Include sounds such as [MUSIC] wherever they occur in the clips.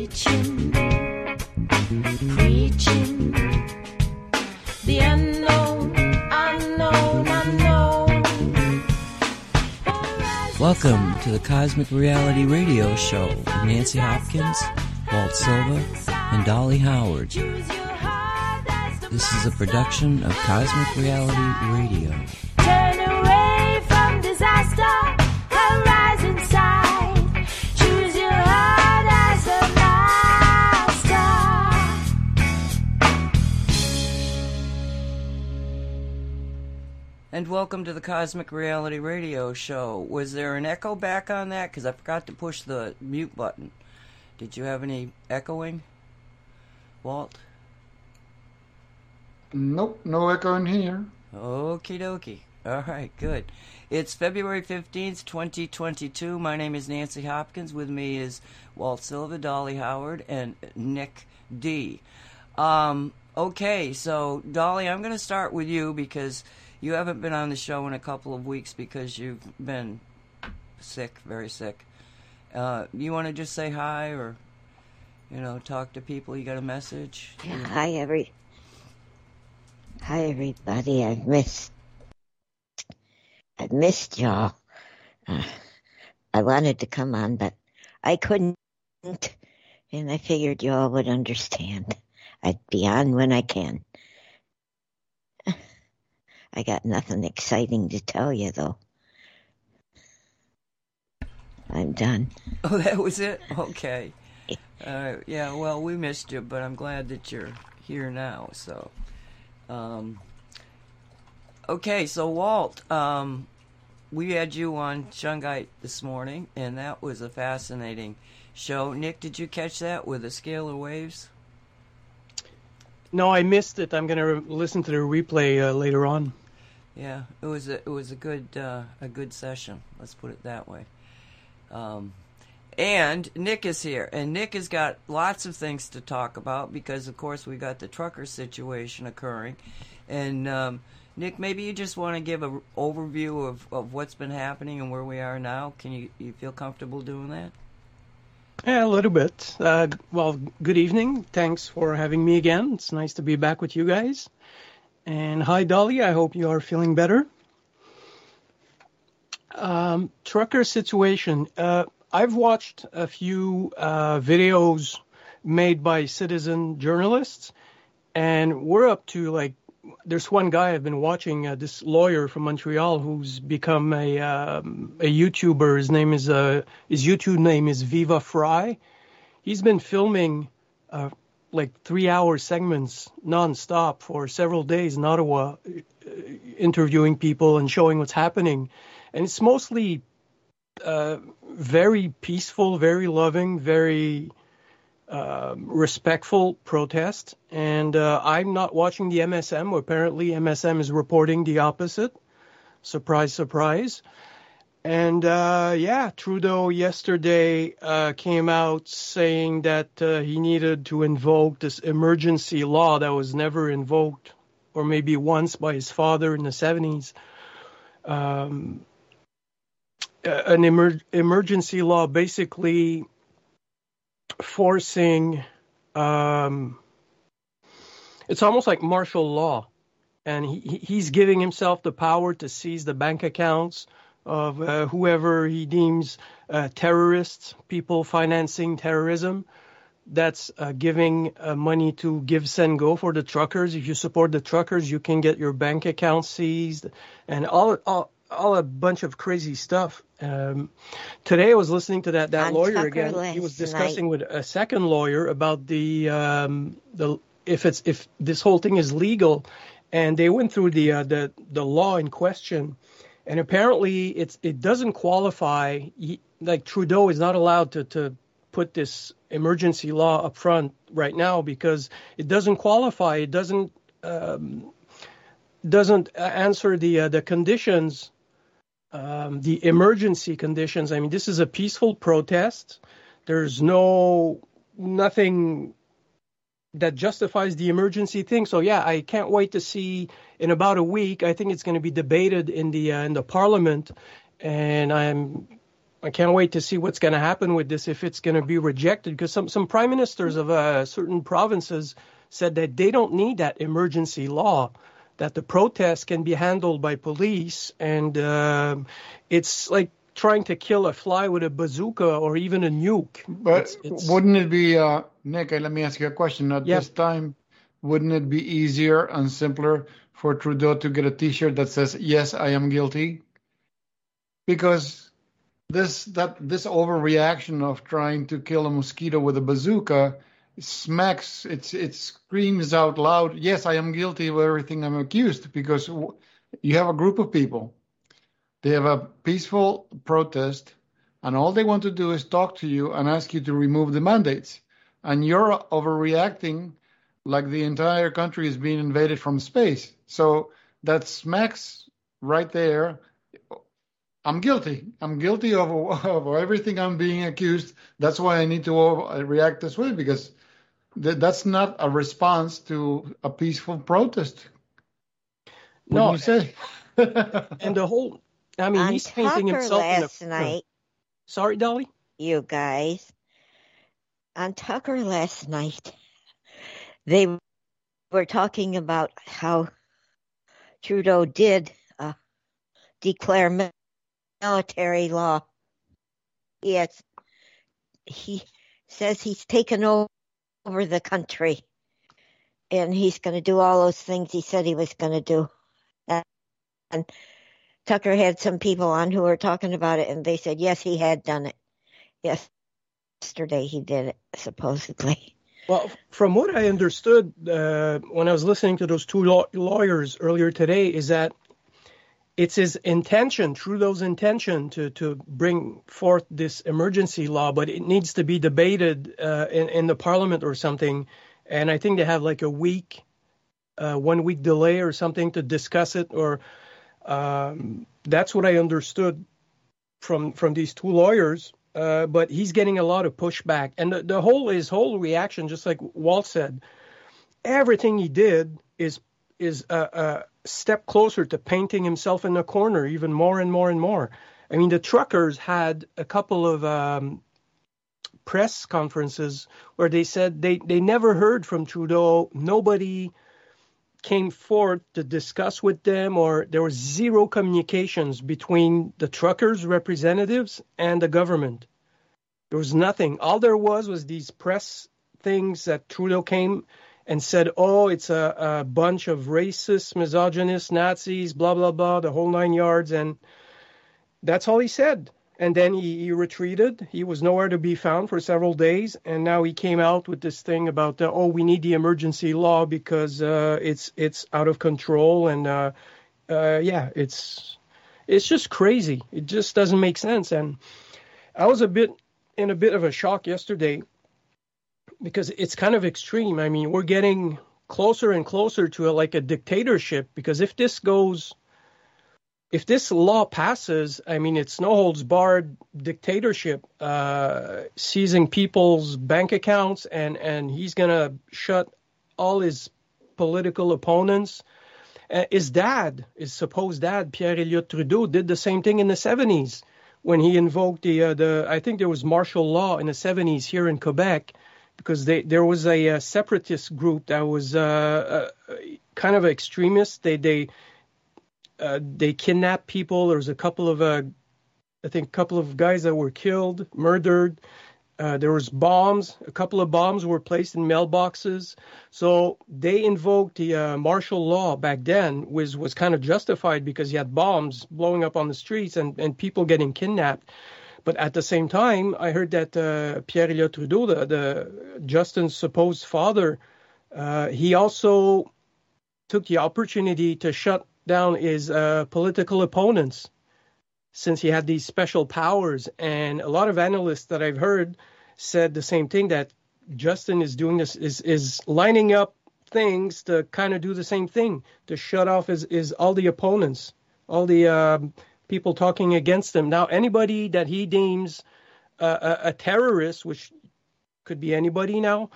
Preaching, preaching, the unknown, unknown, unknown. Welcome to the Cosmic Reality Radio Show with Nancy Hopkins, Walt Silva, and Dolly Howard. Choose your heart, that's the This is a production of Cosmic Reality Radio. And welcome to the Cosmic Reality Radio Show. Was there an echo back on that? Because I forgot to push the mute button. Did you have any echoing, Walt? Nope, no echo in here. Okie dokie. All right, good. It's February 15th, 2022. My name is Nancy Hopkins. With me is Walt Silva, Dolly Howard, and Nick Dee. Um, okay, so Dolly, I'm going to start with you because you haven't been on the show in a couple of weeks because you've been sick, very sick. Uh, you want to just say hi or, you know, talk to people? You got a message? Yeah, hi every Hi everybody. I've missed I've missed y'all. Uh, I wanted to come on but I couldn't and I figured y'all would understand. I'd be on when I can. I got nothing exciting to tell you though. I'm done. [LAUGHS] Oh, that was it? Okay. Uh, yeah, well, we missed you, but I'm glad that you're here now. So, um, okay, so Walt, um, we had you on Shungite this morning, and that was a fascinating show. Nick, did you catch that with the scalar waves? No, I missed it. I'm going to re- listen to the replay uh, later on. Yeah, it was a it was a good uh, a good session. Let's put it that way. Um, and Nick is here, and Nick has got lots of things to talk about because, of course, we got the trucker situation occurring. And um, Nick, maybe you just want to give an overview of, of what's been happening and where we are now. Can you you feel comfortable doing that? Yeah, a little bit. Uh, well, good evening. Thanks for having me again. It's nice to be back with you guys. And hi, Dolly. I hope you are feeling better. Um, trucker situation. Uh, I've watched a few uh, videos made by citizen journalists, and we're up to like. There's one guy I've been watching, uh, this lawyer from Montreal, who's become a um, a YouTuber. His name is uh, his YouTube name is Viva Frei. He's been filming uh, like three hour segments nonstop for several days in Ottawa, uh, interviewing people and showing what's happening. And it's mostly uh, very peaceful, very loving, very um respectful protest. And uh, I'm not watching the MSM. Apparently, MSM is reporting the opposite. Surprise, surprise. And uh, yeah, Trudeau yesterday uh, came out saying that uh, he needed to invoke this emergency law that was never invoked, or maybe once by his father in the 70s. Um, an emer- emergency law basically forcing um, it's almost like martial law and he- he's giving himself the power to seize the bank accounts of uh, whoever he deems uh, terrorists people financing terrorism that's uh, giving uh, money to give send go for the truckers. If you support the truckers you can get your bank account seized and all all, all a bunch of crazy stuff. Um, today I was listening to that that On lawyer Tucker again. He was discussing with a second lawyer about the um, the if it's if this whole thing is legal, and they went through the uh, the the law in question, and apparently it's it doesn't qualify. Like Trudeau is not allowed to to put this emergency law up front right now because it doesn't qualify. It doesn't um, doesn't answer the uh, the conditions um, the emergency conditions. I mean, this is a peaceful protest. There's no nothing that justifies the emergency thing. So yeah, I can't wait to see in about a week. I think it's going to be debated in the uh, in the parliament, and I'm I can't wait to see what's going to happen with this if it's going to be rejected. Because some some prime ministers of uh, certain provinces said that they don't need that emergency law, that the protests can be handled by police, and um it's like trying to kill a fly with a bazooka or even a nuke. But It's- it's- wouldn't it be, uh, Nick? Let me ask you a question. At Yeah. this time, wouldn't it be easier and simpler for Trudeau to get a T-shirt that says "Yes, I am guilty"? Because this that this overreaction of trying to kill a mosquito with a bazooka smacks it's it screams out loud yes i am guilty of everything i'm accused because w- you have a group of people they have a peaceful protest and all they want to do is talk to you and ask you to remove the mandates and you're overreacting like the entire country is being invaded from space so that smacks right there I'm guilty. I'm guilty of, of everything I'm being accused. That's why I need to uh, react this way because th- that's not a response to a peaceful protest. No, Wouldn't you say? [LAUGHS] and the whole, I mean, On he's painting Tucker himself in a. last night, Sorry, Dolly. you guys, on Tucker last night, they were talking about how Trudeau did uh, declare military law. Yes, he says he's taken over the country, and he's going to do all those things he said he was going to do. And, and Tucker had some people on who were talking about it, and they said yes, he had done it. Yes, yesterday he did it supposedly. [LAUGHS] Well, from what I understood uh, when I was listening to those two law- lawyers earlier today, is that it's his intention, Trudeau's intention, to to bring forth this emergency law, but it needs to be debated uh, in in the Parliament or something. And I think they have like a week, uh, one week delay or something to discuss it. Or um, that's what I understood from from these two lawyers. Uh, but he's getting a lot of pushback, and the, the whole his whole reaction, just like Walt said, everything he did is is a, a step closer to painting himself in a corner, even more and more and more. I mean, the truckers had a couple of um, press conferences where they said they they never heard from Trudeau. Nobody came forth to discuss with them, or there was zero communications between the truckers' representatives and the government. There was nothing. All there was was these press things that Trudeau came and said, "Oh, it's a, a bunch of racist, misogynist Nazis, blah blah blah, the whole nine yards," and that's all he said. And then he, he retreated. He was nowhere to be found for several days, and now he came out with this thing about, uh, "Oh, we need the emergency law because uh, it's it's out of control," and uh, uh, yeah, it's it's just crazy. It just doesn't make sense. And I was a bit in a bit of a shock yesterday because it's kind of extreme. I mean, we're getting closer and closer to a, like a dictatorship because if this goes if this law passes, I mean, it's no holds barred dictatorship, uh, seizing people's bank accounts, and, and he's going to shut all his political opponents. Uh, his dad, his supposed dad, Pierre Elliott Trudeau, did the same thing in the 70s when he invoked the, uh, the I think there was martial law in the 70s here in Quebec because they, there was a, uh separatist group that was uh, uh, kind of extremist. They, they, uh, they kidnapped people. There was a couple of, uh, I think, a couple of guys that were killed, murdered. Uh, there was bombs. A couple of bombs were placed in mailboxes. So they invoked the uh, martial law back then, which was kind of justified because you had bombs blowing up on the streets and, and people getting kidnapped. But at the same time, I heard that uh, Pierre Elliott Trudeau, the, the Justin's supposed father, he also took the opportunity to shut down his uh, political opponents since he had these special powers. And a lot of analysts that I've heard said the same thing that Justin is doing this is is lining up things to kind of do the same thing to shut off his, his all the opponents, all the um, people talking against him. Now anybody that he deems uh, a, a terrorist, which could be anybody now,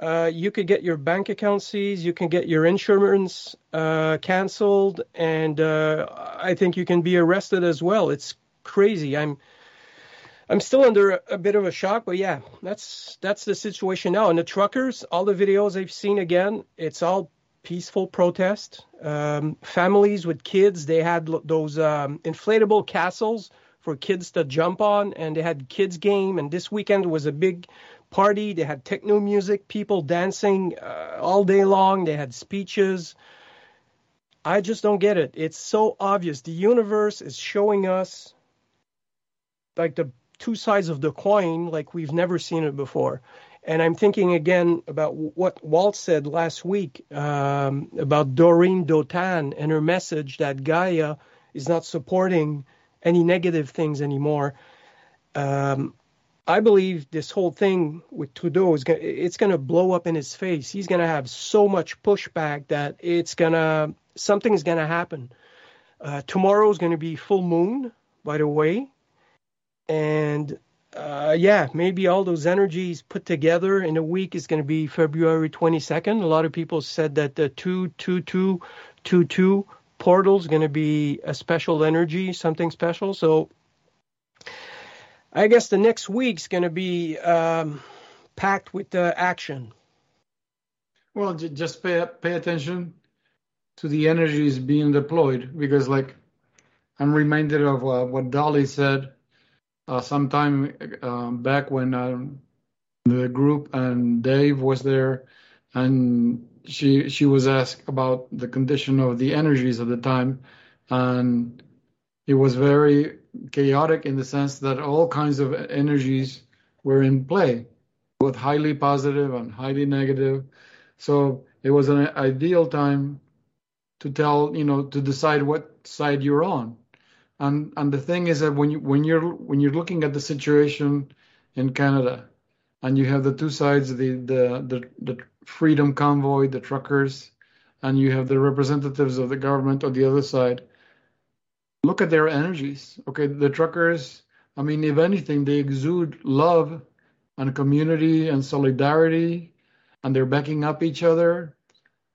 uh, you could get your bank account seized, you can get your insurance uh, canceled, and uh, I think you can be arrested as well. It's crazy. I'm I'm still under a, a bit of a shock, but yeah, that's that's the situation now. And the truckers, all the videos I've seen again, it's all peaceful protest. Um, families with kids, they had those um, inflatable castles for kids to jump on, and they had kids game. And this weekend was a big party. They had techno music, people dancing uh, all day long. They had speeches. I just don't get it. It's so obvious. The universe is showing us like the two sides of the coin like we've never seen it before. And I'm thinking again about what Walt said last week um, about Doreen Dotan and her message that Gaia is not supporting any negative things anymore. Um, I believe this whole thing with Trudeau is gonna, it's going to blow up in his face. He's going to have so much pushback that it's going to something's going to happen. Uh, tomorrow is going to be full moon, by the way, and uh, yeah, maybe all those energies put together in a week is going to be February 22nd. A lot of people said that the 22222 portal is going to be a special energy, something special. So I guess the next week's going to be um, packed with uh, action. Well, j- just pay pay attention to the energies being deployed because, like, I'm reminded of uh, what Dolly said uh, sometime um, back when um, the group and Dave was there, and she she was asked about the condition of the energies at the time, and it was very chaotic in the sense that all kinds of energies were in play, both highly positive and highly negative. So it was an ideal time to tell, you know, to decide what side you're on. And and the thing is that when you when you're when you're looking at the situation in Canada, and you have the two sides, the the the, the freedom convoy, the truckers, and you have the representatives of the government on the other side. Look at their energies. Okay, the truckers. I mean, if anything, they exude love and community and solidarity, and they're backing up each other.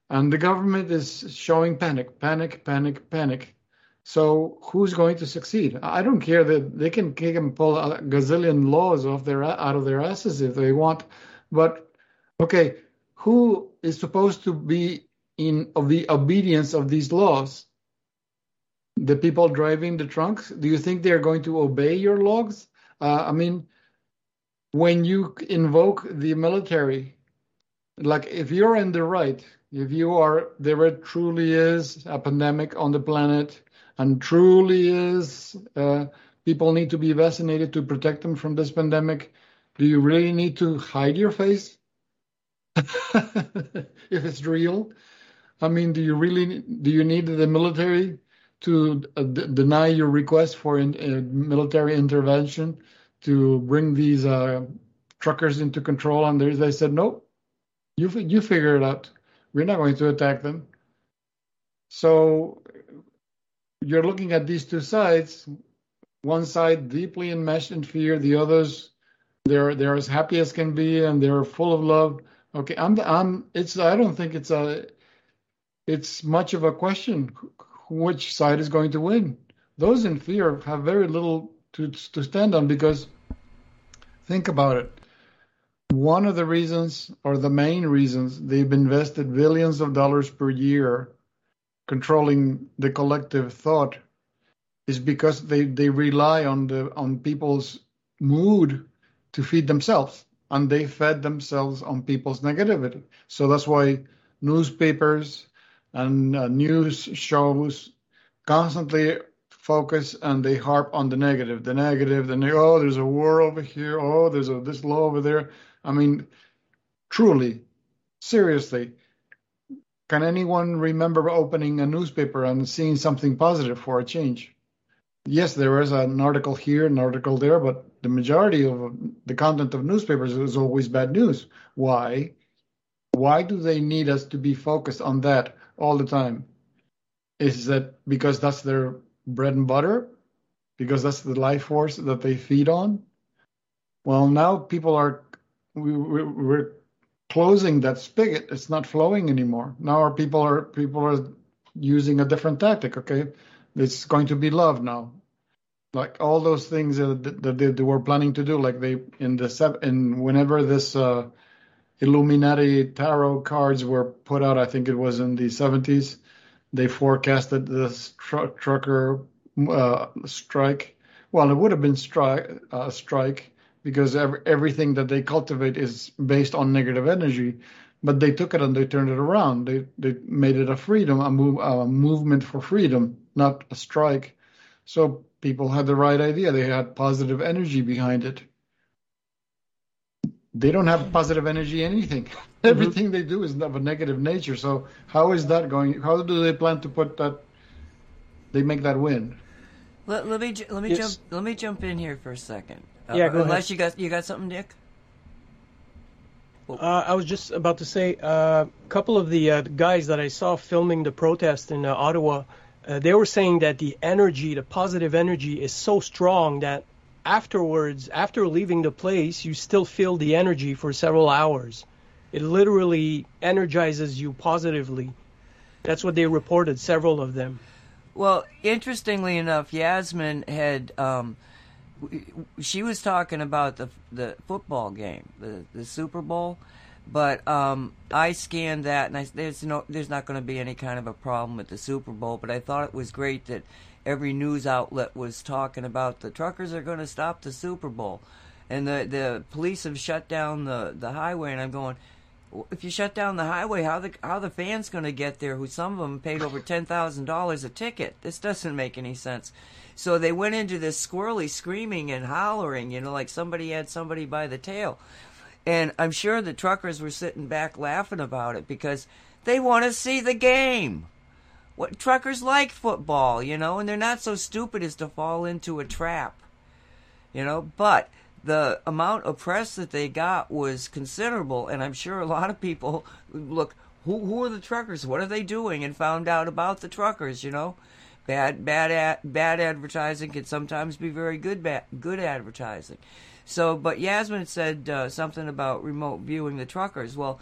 And the government is showing panic, panic, panic, panic. So who's going to succeed? I don't care that they can kick and pull a gazillion laws off their out of their asses if they want, but okay, who is supposed to be in of the obedience of these laws? The people driving the trunks. Do you think they're going to obey your laws? Uh, I mean, when you invoke the military, like if you're in the right, if you are there truly is a pandemic on the planet and truly is uh, people need to be vaccinated to protect them from this pandemic, do you really need to hide your face [LAUGHS] if it's real? I mean, do you really do you need the military to uh, d- deny your request for in, uh, military intervention to bring these uh, truckers into control? And they, said, nope, you fi- you figure it out. We're not going to attack them. So you're looking at these two sides. One side deeply enmeshed in fear, the others they're they're as happy as can be and they're full of love. Okay, I'm I'm it's I don't think it's a it's much of a question which side is going to win. Those in fear have very little to to stand on because think about it. One of the reasons, or the main reasons, they've invested billions of dollars per year controlling the collective thought is because they, they rely on the on people's mood to feed themselves and they fed themselves on people's negativity so that's why newspapers and uh, news shows constantly focus and they harp on the negative the negative the oh there's a war over here oh there's a this law over there i mean truly seriously can anyone remember opening a newspaper and seeing something positive for a change? Yes, there is an article here, an article there, but the majority of the content of newspapers is always bad news. Why? Why do they need us to be focused on that all the time? Is that because that's their bread and butter? Because that's the life force that they feed on? Well, now people are we, we're closing that spigot. It's not flowing anymore. Now our people are people are using a different tactic. Okay, it's going to be love now. like all those things that, that they, they were planning to do, like they in the in whenever this uh, Illuminati tarot cards were put out, I think it was in the 70s. They forecasted this tru- trucker uh, strike. Well, it would have been strike uh, strike because every, everything that they cultivate is based on negative energy. But they took it and they turned it around. They they made it a freedom, a, move, a movement for freedom, not a strike. So people had the right idea. They had positive energy behind it. They don't have positive energy anything. [LAUGHS] Everything they do is of a negative nature. So how is that going? How do they plan to put that? They make that win. Let, let me let me Yes. jump let me jump in here for a second. Yeah, go unless ahead. you got you got something, Dick. Uh, I was just about to say a couple of the uh, guys that I saw filming the protest in uh, Ottawa, uh, they were saying that the energy, the positive energy, is so strong that afterwards, after leaving the place, you still feel the energy for several hours. It literally energizes you positively. That's what they reported, several of them. Well, interestingly enough, Yasmin had um, she was talking about the the football game, the the Super Bowl, but um, I scanned that and I there's no there's not going to be any kind of a problem with the Super Bowl, but I thought it was great that every news outlet was talking about the truckers are going to stop the Super Bowl, and the the police have shut down the the highway, and I'm going. If you shut down the highway, how the how the fans going to get there? Who some of them paid over ten thousand dollars a ticket? This doesn't make any sense. So they went into this squirrely screaming and hollering, you know, like somebody had somebody by the tail. And I'm sure the truckers were sitting back laughing about it because they want to see the game. What truckers like football, you know, and they're not so stupid as to fall into a trap you know but the amount of press that they got was considerable and i'm sure a lot of people look who, who are the truckers? What are they doing? And found out about the truckers you know? Bad bad ad, bad advertising can sometimes be very good bad, good advertising. So but yasmin said uh, something about remote viewing the truckers. Well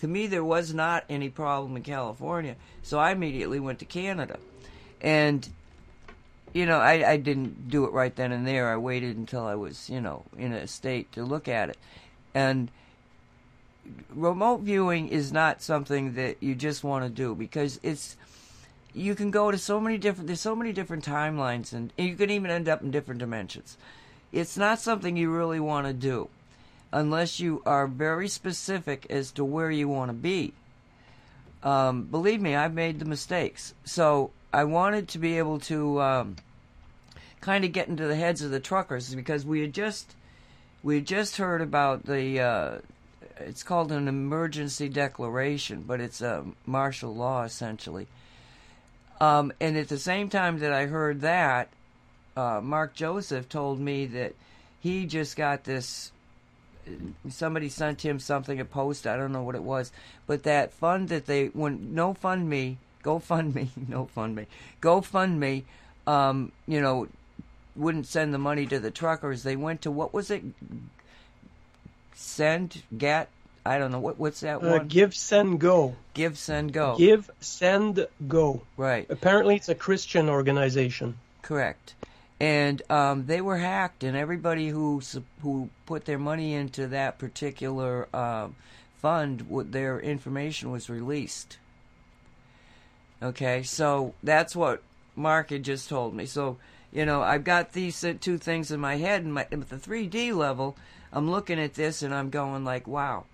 to me there was not any problem in california so i immediately went to canada and you know, I, I didn't do it right then and there. I waited until I was, you know, in a state to look at it. And remote viewing is not something that you just want to do because it's you can go to so many different there's so many different timelines and you can even end up in different dimensions. It's not something you really want to do unless you are very specific as to where you want to be. Um, believe me, I've made the mistakes. So I wanted to be able to um, kind of get into the heads of the truckers because we had just we had just heard about the uh, it's called an emergency declaration, but it's a martial law essentially. Um, and at the same time that I heard that, uh, Mark Joseph told me that he just got this somebody sent him something a post i don't know what it was but that fund that they when no fund me go fund me [LAUGHS] no fund me go fund me um you know wouldn't send the money to the truckers they went to what was it send get i don't know what what's that Uh, one give, send, go. give send go Give, send, go. right Apparently, it's a Christian organization. Correct. And um, they were hacked, and everybody who who put their money into that particular um, fund, their information was released. Okay, so that's what Mark had just told me. So you know, I've got these uh, two things in my head, and my, at the 3D level, I'm looking at this and I'm going like, wow.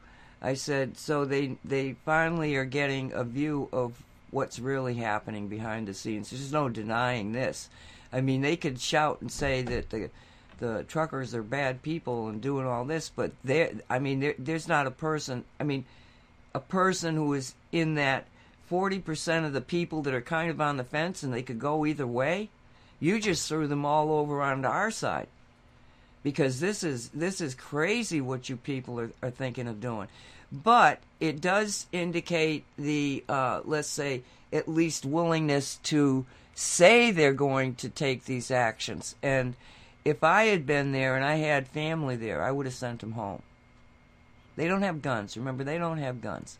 I said, so they they finally are getting a view of what's really happening behind the scenes. There's no denying this. I mean, they could shout and say that the the truckers are bad people and doing all this, but there, I mean, there, there's not a person. I mean, a person who is in that 40% of the people that are kind of on the fence and they could go either way. You just threw them all over onto our side because this is this is crazy what you people are, are thinking of doing. But it does indicate the uh, let's say at least willingness to say they're going to take these actions. And if I had been there and I had family there, I would have sent them home. They don't have guns. Remember, they don't have guns.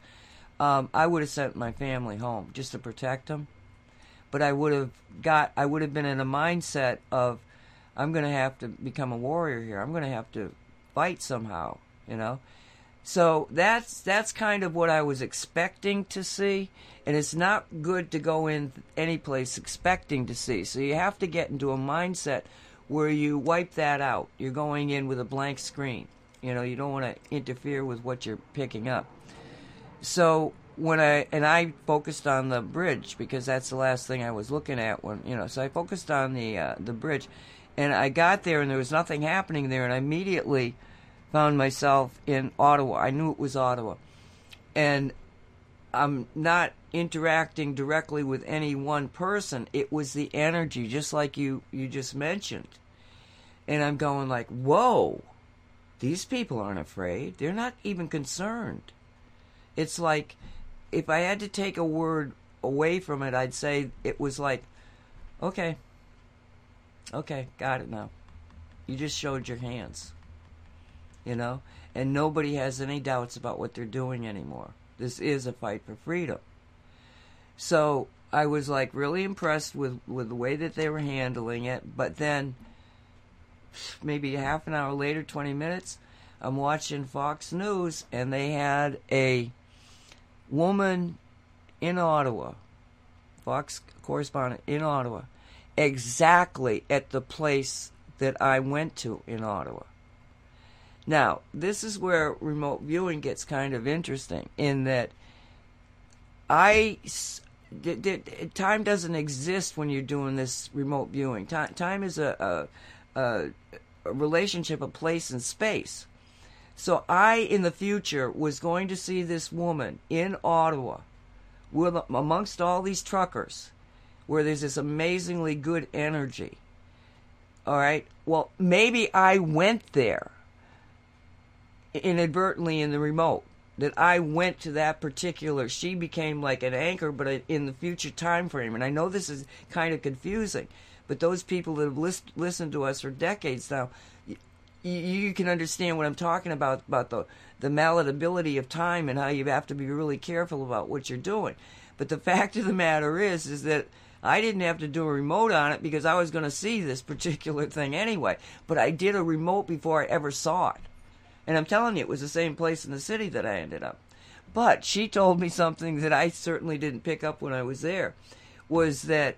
Um, I would have sent my family home just to protect them. But I would have got. I would have been in a mindset of I'm going to have to become a warrior here. I'm going to have to fight somehow, you know. So that's that's kind of what I was expecting to see, and it's not good to go in any place expecting to see. So you have to get into a mindset where you wipe that out. You're going in with a blank screen. You know, you don't want to interfere with what you're picking up. So when I and I focused on the bridge because that's the last thing I was looking at when you know. So I focused on the uh, the bridge, and I got there and there was nothing happening there, and I immediately found myself in Ottawa. I knew it was Ottawa, and I'm not interacting directly with any one person. It was the energy, just like you you just mentioned, and I'm going like, whoa. These people aren't afraid. They're not even concerned. It's like if I had to take a word away from it, I'd say it was like, okay, okay, got it now. You just showed your hands, you know, and nobody has any doubts about what they're doing anymore. This is a fight for freedom. So I was like really impressed with, with the way that they were handling it, but then maybe half an hour later, 20 minutes, I'm watching Fox News and they had a woman in Ottawa, Fox correspondent in Ottawa, exactly at the place that I went to in Ottawa. Now, this is where remote viewing gets kind of interesting in that I time doesn't exist when you're doing this remote viewing. Time, time is a, a, a, a relationship of place and space. So I, in the future, was going to see this woman in Ottawa, with amongst all these truckers, where there's this amazingly good energy. All right. Well, maybe I went there inadvertently in the remote. That I went to that particular. She became like an anchor, but in the future time frame. And I know this is kind of confusing, but those people that have list, listened to us for decades now, y- you can understand what I'm talking about about the the malleability of time and how you have to be really careful about what you're doing. But the [LAUGHS] fact of the matter is, is that I didn't have to do a remote on it because I was going to see this particular thing anyway. But I did a remote before I ever saw it. And I'm telling you, it was the same place in the city that I ended up. But she told me something that I certainly didn't pick up when I was there was that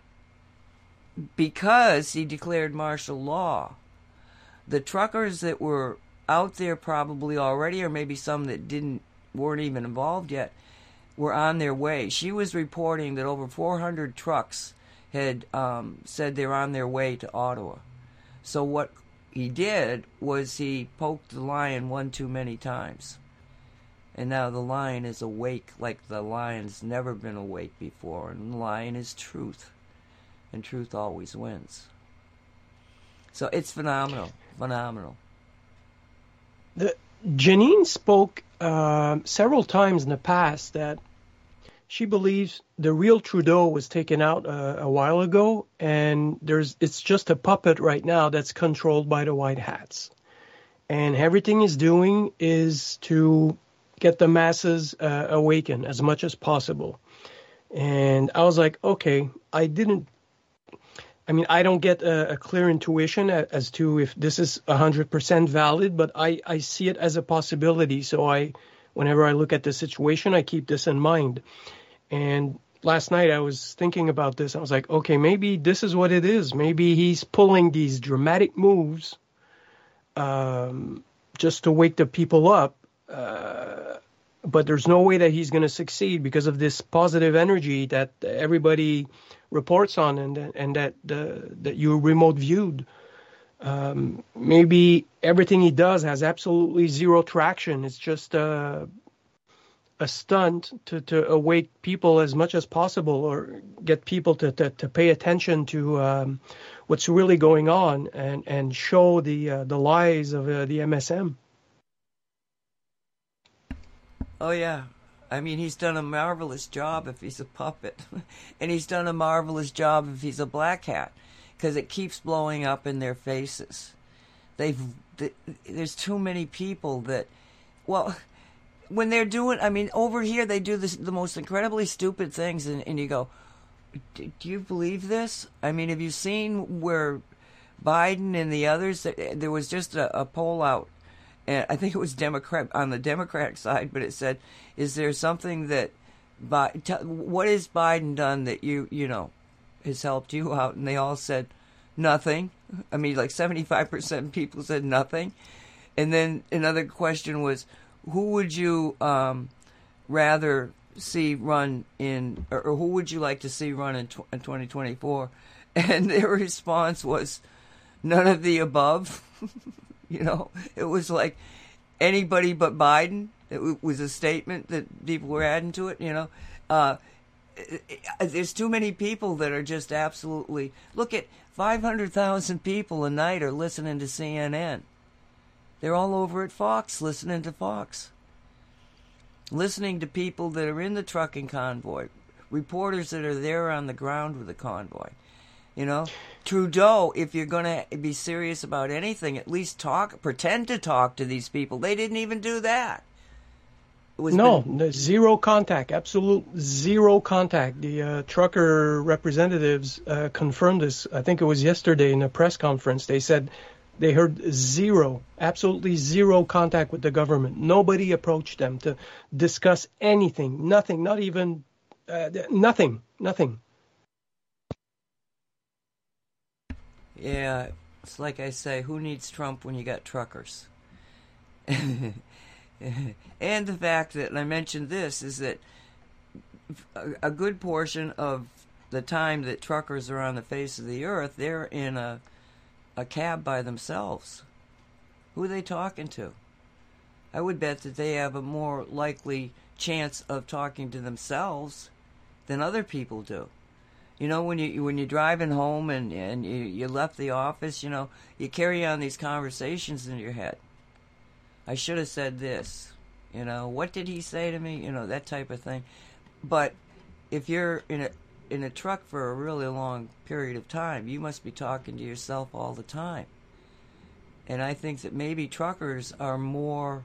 because he declared martial law, the truckers that were out there probably already, or maybe some that didn't weren't even involved yet, were on their way. She was reporting that over 400 trucks had um, said they're on their way to Ottawa. So what he did was he poked the lion one too many times. And now the lion is awake like the lion's never been awake before. And the lion is truth. And truth always wins. So it's phenomenal. Phenomenal. The, Janine spoke uh, several times in the past that she believes the real Trudeau was taken out uh, a while ago, and there's it's just a puppet right now that's controlled by the White Hats, and everything he's doing is to get the masses uh, awakened as much as possible. And I was like, okay, I didn't. I mean, I don't get a, a clear intuition as to if this is 100% valid, but I, I see it as a possibility. So I, whenever I look at the situation, I keep this in mind. And last night I was thinking about this. I was like, okay, maybe this is what it is. Maybe he's pulling these dramatic moves um, just to wake the people up. Uh, but there's no way that he's going to succeed because of this positive energy that everybody reports on and and that the that you remote viewed. Um, maybe everything he does has absolutely zero traction. It's just a a stunt to, to awake people as much as possible or get people to, to, to pay attention to um, what's really going on and, and show the uh, the lies of uh, the MSM. Oh yeah. I mean, he's done a marvelous job if he's a puppet, [LAUGHS] and he's done a marvelous job if he's a black hat, because it keeps blowing up in their faces. They've th- there's too many people that, well, when they're doing, I mean, over here they do this the most incredibly stupid things, and, and you go, "D- do you believe this? I mean, have you seen where Biden and the others. Eh, eh, there was just a, a poll out, and I think it was Democrat on the Democratic [LAUGHS] side, but it said, "Is there something that, Bi- t- what has Biden done that you you know, has helped you out?" And they all said, "Nothing." I mean, like seventy-five percent of people said nothing, and then another question was, "Who would you um, rather see run in, or, who would you like to see run in, tw- in 2024?" [LAUGHS] And their response was, "None of the above." [LAUGHS] you know, it was like anybody but Biden. It was a statement that people were adding to it. You know, uh, there's too many people that are just absolutely. Look at 500,000 people a night are listening to CNN. They're all over at Fox listening to Fox listening to people that are in the trucking convoy, reporters that are there on the ground with the convoy. You know, Trudeau, if you're going to be serious about anything, at least talk, pretend to talk to these people. They didn't even do that. It was No, been- no, zero contact, absolute zero contact. The uh, trucker representatives uh, confirmed this. I think it was yesterday in a press conference. They said they heard zero, absolutely zero contact with the government. Nobody approached them to discuss anything, nothing, not even uh, nothing, nothing. Yeah, it's like I say, who needs Trump when you got truckers? [LAUGHS] and the fact that, and I mentioned this, is that a, a good portion of the time that truckers are on the face of the earth, they're in a a cab by themselves. Who are they talking to? I would bet that they have a more likely chance of talking to themselves than other people do. You know, when you when you're driving home and and you, you left the office, you know, you carry on these conversations in your head. I should have said this. You know, what did he say to me? You know, that type of thing. But if you're in a in a truck for a really long period of time, you must be talking to yourself all the time. And I think that maybe truckers are more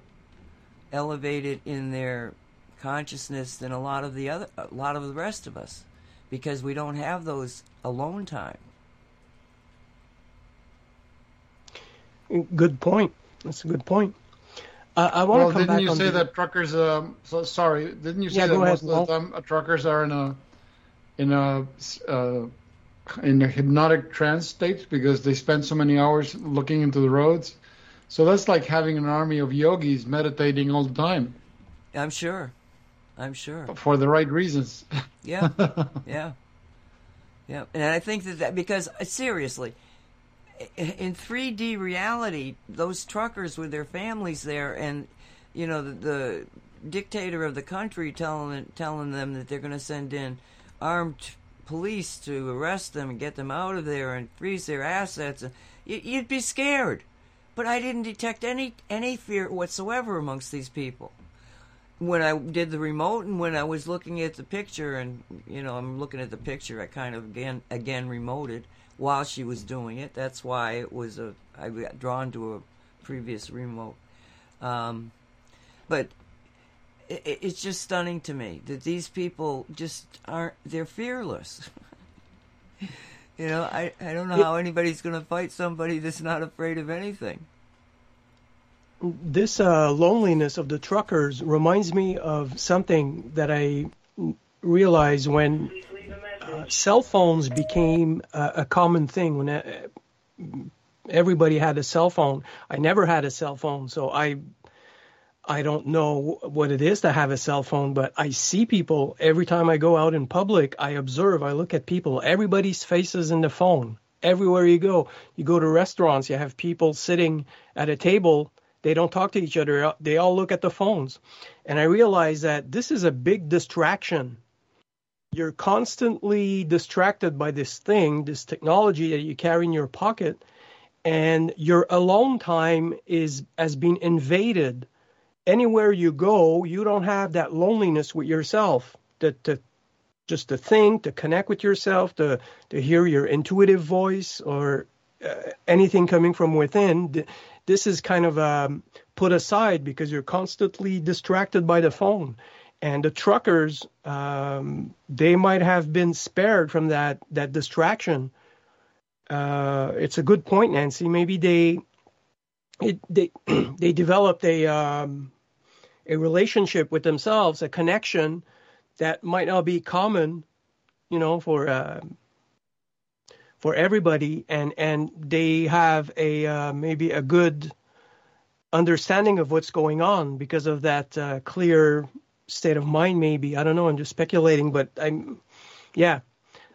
elevated in their consciousness than a lot of the other a lot of the rest of us because we don't have those alone time. Good point. That's a good point. Uh, I want Well, to come didn't back you on say the, that truckers? Um, so sorry, didn't you say Yeah, that go ahead, most of the Walt. time uh, truckers are in a in a uh, in a hypnotic trance state because they spend so many hours looking into the roads? So that's like having an army of yogis meditating all the time I'm sure. I'm sure. But for the right reasons. [LAUGHS] Yeah. yeah. Yeah. And I think that, that because uh, seriously, in 3D reality, those truckers with their families there, and you know the, the dictator of the country telling telling them that they're going to send in armed police to arrest them and get them out of there and freeze their assets, you, you'd be scared. But I didn't detect any any fear whatsoever amongst these people. When I did the remote and when I was looking at the picture and you know I'm looking at the picture I kind of again again remoted while she was doing it. That's why it was a I got drawn to a previous remote. Um, but it, it's just stunning to me that these people just aren't they're fearless. [LAUGHS] You know I, I don't know how anybody's going to fight somebody that's not afraid of anything. This uh, loneliness of the truckers reminds me of something that I realized when uh, cell phones became uh, a common thing. When uh, everybody had a cell phone, I never had a cell phone, so I I don't know what it is to have a cell phone, but I see people every time I go out in public. I observe, I look at people. Everybody's faces in the phone. Everywhere you go, you go to restaurants, you have people sitting at a table they don't talk to each other. They all look at the phones. And I realize that this is a big distraction. You're constantly distracted by this thing, this technology that you carry in your pocket, and your alone time is has been invaded. Anywhere you go, you don't have that loneliness with yourself. To, to just to think, to connect with yourself, to to hear your intuitive voice or uh, anything coming from within this is kind of um, put aside because you're constantly distracted by the phone. And the truckers, um, they might have been spared from that that distraction uh, it's a good point, Nancy. Maybe they it, they [CLEARS THROAT] they developed a um, a relationship with themselves, a connection that might not be common, you know, for uh, for everybody, and and they have a uh, maybe a good understanding of what's going on because of that uh, clear state of mind. Maybe I don't know. I'm just speculating, but I'm yeah,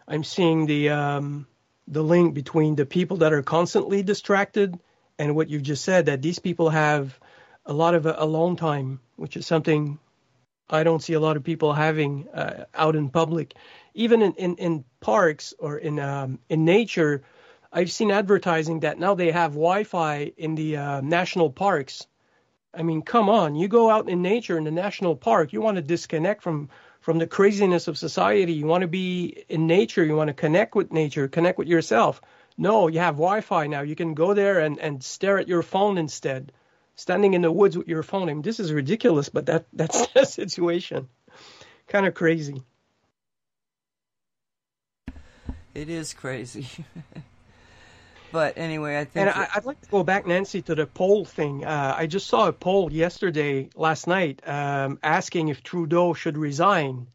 I'm seeing the um, the link between the people that are constantly distracted and what you've just said that these people have a lot of uh, alone time, which is something I don't see a lot of people having uh, out in public, even in, in, in parks or in um, in nature. I've seen advertising that now they have Wi-Fi in the uh, national parks. I mean, come on, you go out in nature in the national park, you want to disconnect from from the craziness of society. You want to be in nature. You want to connect with nature, connect with yourself. No, you have Wi-Fi now. You can go there and, and stare at your phone instead, standing in the woods with your phone. I mean, this is ridiculous, but that that's [LAUGHS] the situation. Kind of crazy. It is crazy. [LAUGHS] but anyway, I think. And I, I'd like to go back, Nancy, to the poll thing. Uh, I just saw a poll yesterday, last night, um, asking if Trudeau should resign,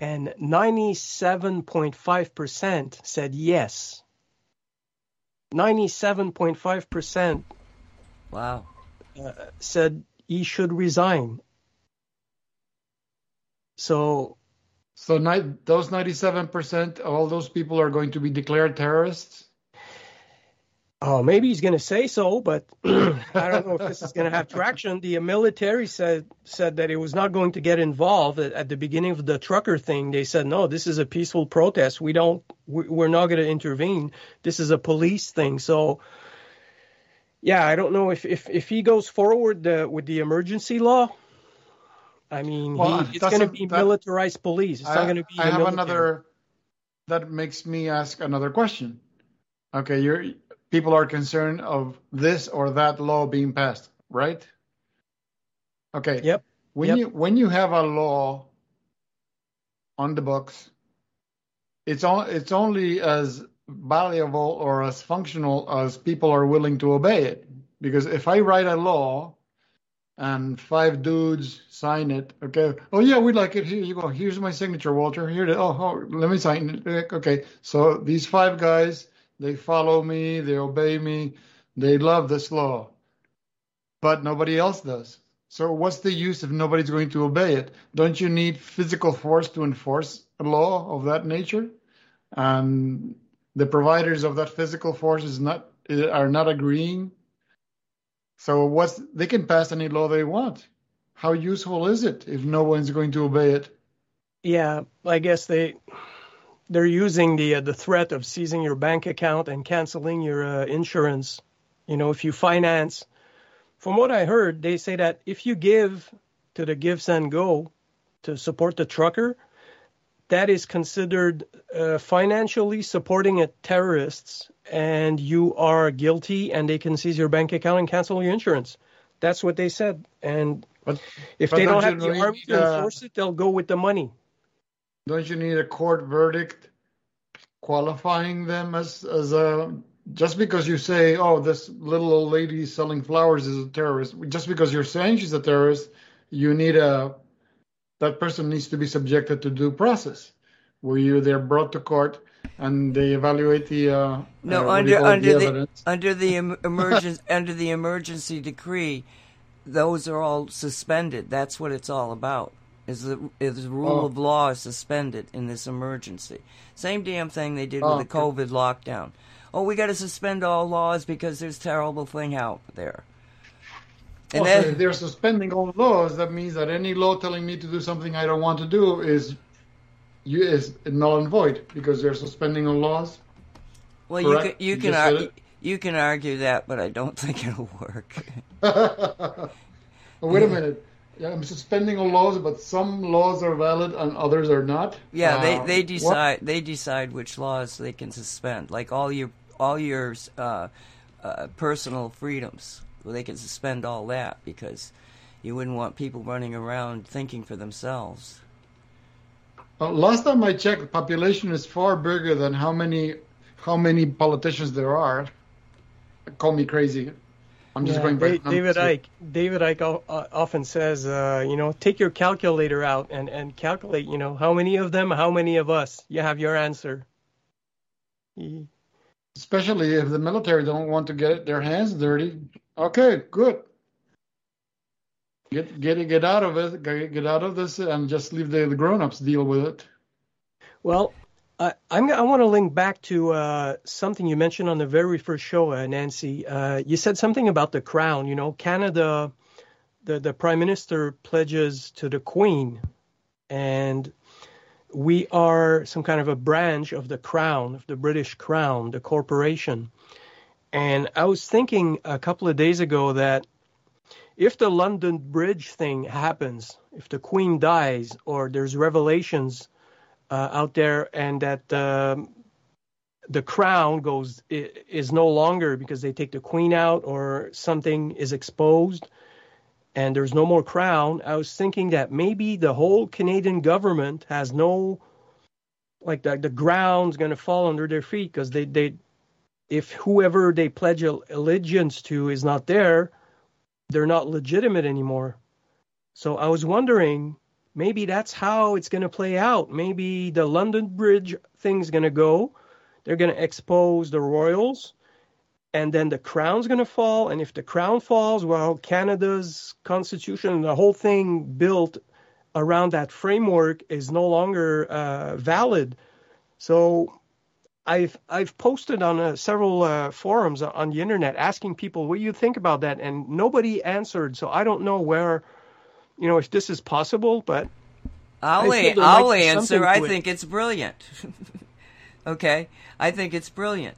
and 97.5% said yes. 97.5% wow. uh, said he should resign. So, So ni- those 97% of all those people are going to be declared terrorists? Oh, maybe he's going to say so, but [CLEARS THROAT] I don't know if this is going to have traction. The military said said that it was not going to get involved at, at the beginning of the trucker thing. They said, no, this is a peaceful protest. We don't, we- we're not going to intervene. This is a police thing. So, yeah, I don't know if if, if he goes forward uh, with the emergency law. I mean, Well, he, it's going to be that- militarized police. It's not I, going to be. I have military. another. That makes me ask another question. Okay, you're people are concerned of this or that law being passed, right? Okay. Yep. When Yep. you when you have a law on the books, it's on, it's only as valuable or as functional as people are willing to obey it. Because if I write a law and five dudes sign it, okay, oh yeah, we like it. Here you go. Here's my signature, Walter. Here, to, oh, oh, let me sign it. Okay, so these five guys, they follow me, they obey me, they love this law, but nobody else does. So what's the use if nobody's going to obey it? Don't you need physical force to enforce a law of that nature? And the providers of that physical force is not are not agreeing. So what's they can pass any law they want. How useful is it if no one's going to obey it? Yeah, I guess they they're using the uh, the threat of seizing your bank account and canceling your uh, insurance. You know, if you finance, from what I heard, they say that if you give to the Give Send Go to support the trucker, that is considered uh, financially supporting a terrorists, and you are guilty, and they can seize your bank account and cancel your insurance. That's what they said. And But if But they don't have the army to enforce it, they'll go with the money. Don't you need a court verdict qualifying them as as a just because you say, oh, this little old lady selling flowers is a terrorist, just because you're saying she's a terrorist, you need a that person needs to be subjected to due process, where you they're brought to court and they evaluate the uh, No, uh, what do you under under the evidence. under the emergency [LAUGHS] under the emergency decree, those are all suspended. That's what it's all about. Is the is the rule Oh. of law is suspended in this emergency? Same damn thing they did Oh, with the okay. COVID lockdown. Oh, we got to suspend all laws because there's terrible thing out there. And Also, then- if they're suspending all laws, that means that any law telling me to do something I don't want to do is you is null and void because they're suspending all laws. well, you can you You can just said ar- it. you can argue that, but I don't [LAUGHS] think it'll work. [LAUGHS] Wait a minute. Yeah, I'm suspending all laws, but some laws are valid and others are not. Yeah, Uh, they they what- decide they decide which laws they can suspend. Like all your all your uh, uh, personal freedoms, well, they can suspend all that because you wouldn't want people running around thinking for themselves. Uh, last time I checked, the population is far bigger than how many how many politicians there are. Call me crazy. I'm just Yeah, going by David. Icke. David Icke uh, often says, uh, you know, take your calculator out and, and calculate, you know, how many of them, how many of us. You have your answer. Especially if the military don't want to get their hands dirty. Okay, good. Get get get out of it. Get, get out of this and just leave the, the grown-ups deal with it. Well, I, I'm, I want to link back to uh, something you mentioned on the very first show, uh, Nancy. Uh, you said something about the crown. You know, Canada, the, the prime minister pledges to the queen, and we are some kind of a branch of the crown, of the British crown, the corporation. And I was thinking a couple of days ago that if the London Bridge thing happens, if the queen dies, or there's revelations uh, out there, and that um, the crown goes is no longer because they take the queen out or something is exposed, and there's no more crown. I was thinking that maybe the whole Canadian government has no, like the the ground's going to fall under their feet because they they, if whoever they pledge allegiance to is not there, they're not legitimate anymore. So I was wondering maybe that's how it's going to play out. Maybe the London Bridge thing's going to go. They're going to expose the royals, and then the crown's going to fall. And if the crown falls, well, Canada's constitution and the whole thing built around that framework is no longer uh, valid. So. I've I've posted on uh, several uh, forums on the internet asking people what you think about that, and nobody answered. So I don't know where, you know, if this is possible. But I'll, I feel a- there I'll might be answer. I it. think it's brilliant. [LAUGHS] okay, I think it's brilliant.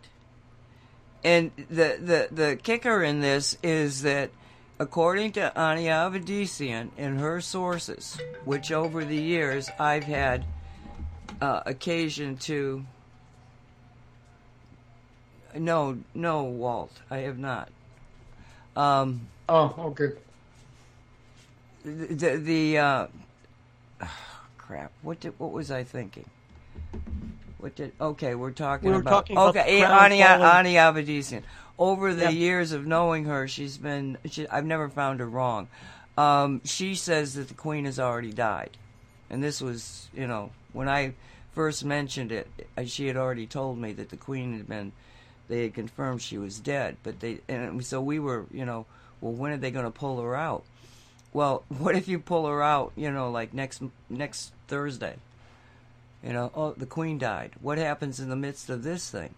And the, the the kicker in this is that, according to Anya Avedissian and her sources, which over the years I've had uh, occasion to. No, no, Walt, I have not. Um, Oh, okay. The the uh, [SIGHS] crap. What did what was I thinking? What did? Okay, we're talking We were about. talking about okay, Ania falling. Ania Avedissian. Over the Yeah. years of knowing her, she's been. She, I've never found her wrong. Um, she says that the queen has already died, and this was, you know, when I first mentioned it, she had already told me that the queen had been. They had confirmed she was dead, but they and so we were, you know, well, when are they going to pull her out? Well, [LAUGHS] what if you pull her out, you know, like next next Thursday? You know, oh, the queen died. What happens in the midst of this thing?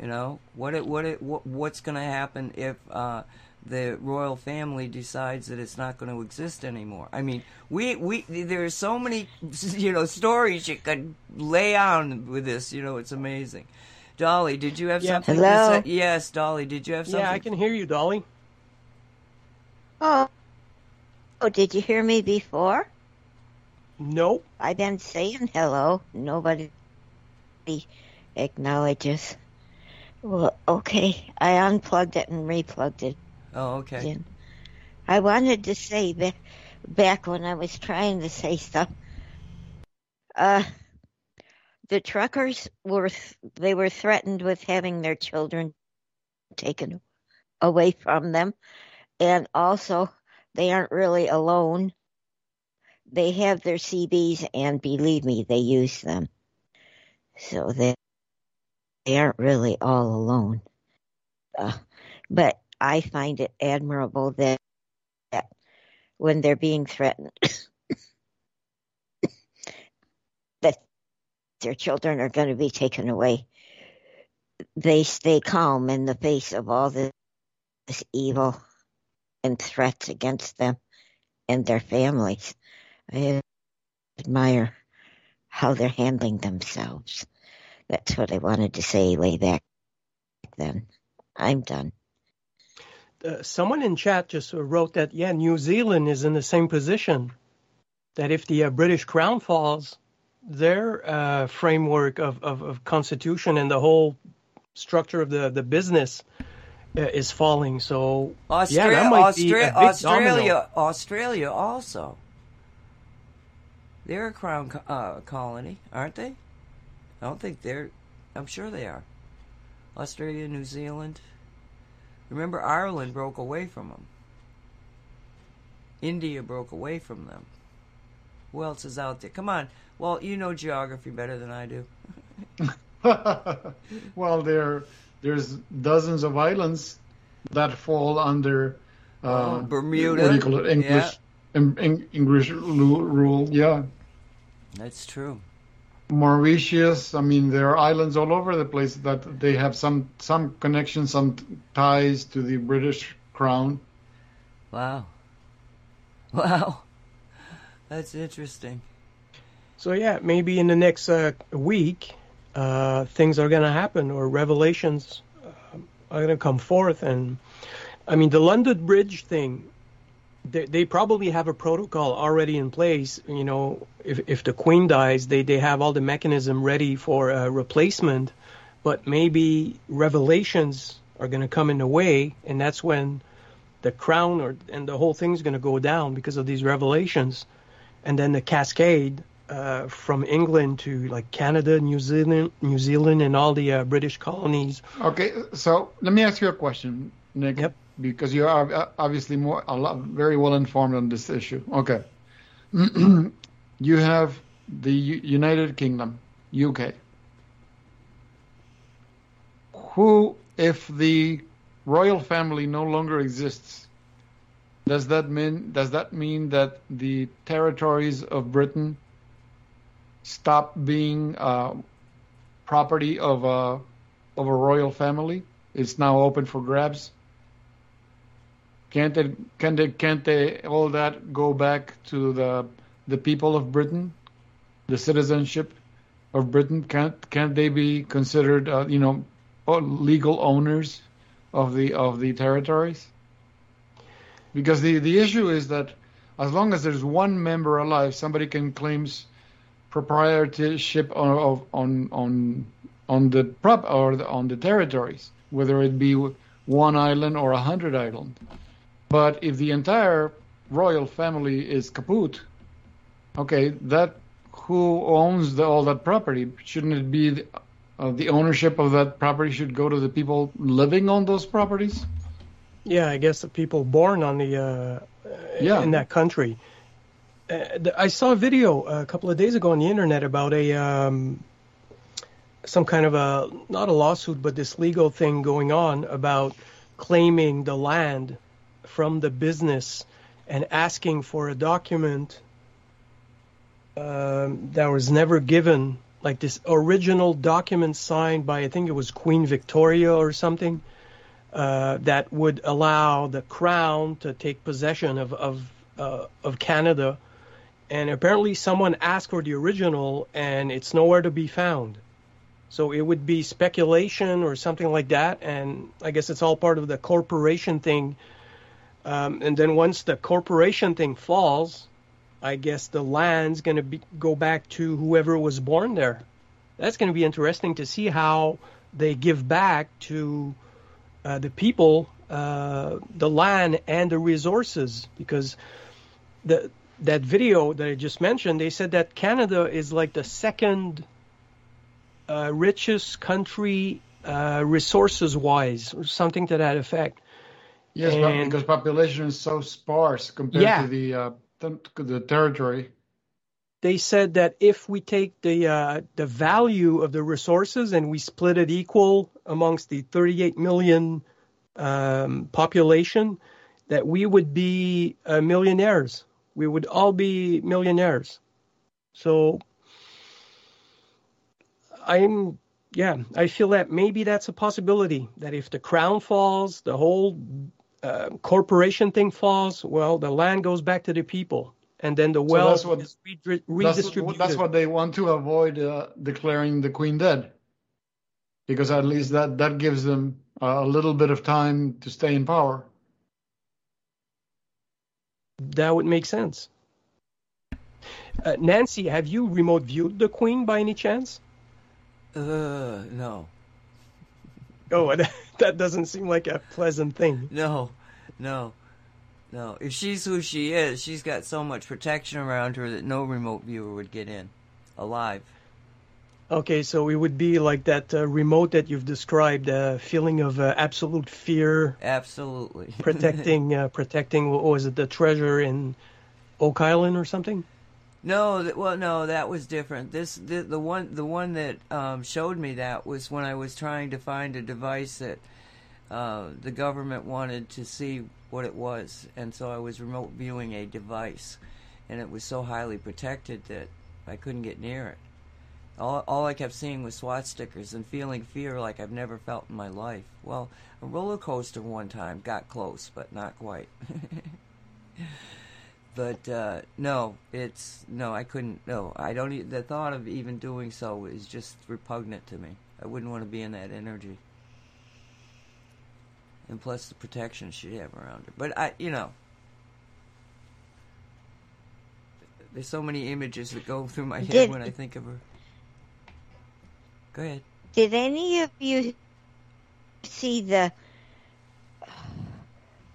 You know, what it what it what, what's going to happen if uh, the royal family decides that it's not going to exist anymore? I mean, we we there are so many [LAUGHS] you know stories you could lay on with this. You know, it's amazing. Dolly, did you have Yeah. something Hello? to say? Yes, Dolly, did you have something? yeah, I can hear you, Dolly. Oh, oh, did you hear me before? Nope. I've been saying hello. Nobody acknowledges. Well, okay. I unplugged it and replugged it Oh, okay. in. I wanted to say ba- back when I was trying to say stuff. Uh, the truckers were th- they were threatened with having their children taken away from them, and also they aren't really alone. They have their CBs, and believe me, they use them. So they they aren't really all alone. Uh, but I find it admirable that, that when they're being threatened, [COUGHS] that their children are going to be taken away, they stay calm in the face of all this, this evil and threats against them and their families. I admire how they're handling themselves. That's what I wanted to say way back then. I'm done. Uh, someone in chat just wrote that yeah, New Zealand is in the same position. That if the uh, British Crown falls, their uh, framework of, of, of constitution and the whole structure of the the business is falling. So Australia, yeah, that might be a big Australia, domino. Australia also. They're a crown co- uh, colony, aren't they? I don't think they're. I'm sure they are. Australia, New Zealand. Remember, Ireland broke away from them. India broke away from them. Who else is out there? Come on. Well, you know geography better than I do. [LAUGHS] well, there there's dozens of islands that fall under uh, Oh, Bermuda. What do you call it? English en- en- English rule. Yeah, That's true. Mauritius. I mean, there are islands all over the place that they have some some connections, some ties to the British Crown. Wow. [LAUGHS] Wow. That's interesting. So yeah, maybe in the next uh, week, uh, things are going to happen or revelations uh, are going to come forth. And I mean, the London Bridge thing, they, they probably have a protocol already in place. You know, if if the Queen dies, they they have all the mechanism ready for a replacement. But maybe revelations are going to come in the way, and that's when the crown or and the whole thing's going to go down because of these revelations, and then the cascade uh, from England to like Canada, New Zealand, New Zealand, and all the uh, British colonies. Okay, so let me ask you a question, Nick. Yep. Because you are uh, obviously more a lot, very well informed on this issue. Okay. [CLEARS THROAT] you have the U- United Kingdom, UK. Who, if the royal family no longer exists, does that mean does that mean that the territories of Britain stop being uh, property of a of a royal family? It's now open for grabs. Can't they, can they, can't they, all that go back to the the people of Britain, the citizenship of Britain? Can't can't they be considered, uh, you know, legal owners of the of the territories? Because the the issue is that as long as there's one member alive, somebody can claim s- proprietorship on of, on on on the prop or the, on the territories, whether it be one island or a hundred island. But if the entire royal family is kaput, okay, that who owns the, all that property? Shouldn't it be the, uh, the ownership of that property should go to the people living on those properties? Yeah, I guess the people born on the uh, Yeah. in that country. Uh, I saw a video a couple of days ago on the internet about a um, some kind of a not a lawsuit, but this legal thing going on about claiming the land from the business and asking for a document um, that was never given, like this original document signed by I think it was Queen Victoria or something uh, that would allow the crown to take possession of of uh, of Canada. And apparently, someone asked for the original, and it's nowhere to be found. So it would be speculation or something like that. And I guess it's all part of the corporation thing. Um, and then once the corporation thing falls, I guess the land's going to go back to whoever was born there. That's going to be interesting to see how they give back to uh, the people, uh, the land, and the resources. Because the that video that I just mentioned, they said that Canada is like the second uh, richest country uh, resources wise, or something to that effect. Yes, And- because population is so sparse compared Yeah. to the uh, th- to the territory. They said that if we take the uh, the value of the resources and we split it equal amongst the 38 million um, population, that we would be uh, millionaires. We would all be millionaires. So I'm yeah, I feel that maybe that's a possibility that if the crown falls, the whole uh, corporation thing falls, well, the land goes back to the people, and then the that's wealth what- is redri- That's, redistributed. that's what they want to avoid uh, declaring the queen dead, because at least that that gives them a little bit of time to stay in power. That would make sense. Uh, Nancy, have you remote viewed the Queen by any chance? Uh, no, Oh, [LAUGHS] that, that doesn't seem like a pleasant thing. no, no, no. If she's who she is, she's got so much protection around her that no remote viewer would get in alive. Okay, so it would be like that uh, remote that you've described, a feeling of uh, absolute fear, Absolutely. [LAUGHS] protecting, uh, protecting. What was it, the treasure in Oak Island or something? No, th- well, no, that was different. This the, the one the one that um, showed me that was when I was trying to find a device that uh, the government wanted to see what it was, and so I was remote viewing a device, and it was so highly protected that I couldn't get near it. All, all I kept seeing was SWAT stickers and feeling fear like I've never felt in my life. Well, a roller coaster one time got close, but not quite. [LAUGHS] but uh, no, it's no, I couldn't. No, I don't. E- the thought of even doing so is just repugnant to me. I wouldn't want to be in that energy, and plus the protection she'd have around her. But I, you know, there's so many images that go through my head Did- when I think of her. Go ahead. Did any of you see the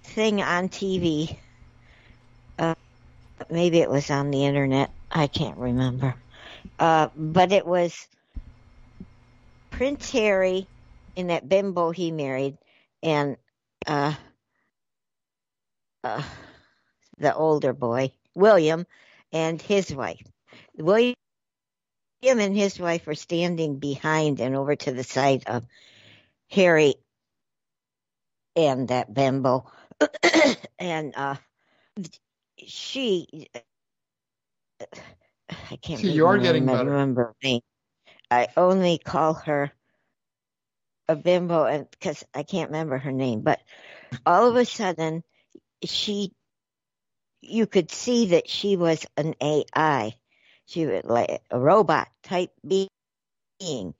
thing on TV? Uh, maybe it was on the internet. I can't remember. Uh, but it was Prince Harry and that bimbo he married, and uh, uh, the older boy, William, and his wife. William him and his wife were standing behind and over to the side of Harry and that bimbo. [COUGHS] and uh she I can't See, you're getting remember, better. remember her name. I only call her a bimbo and because I can't remember her name, but all of a sudden she you could see that she was an AI. She was like a robot type being,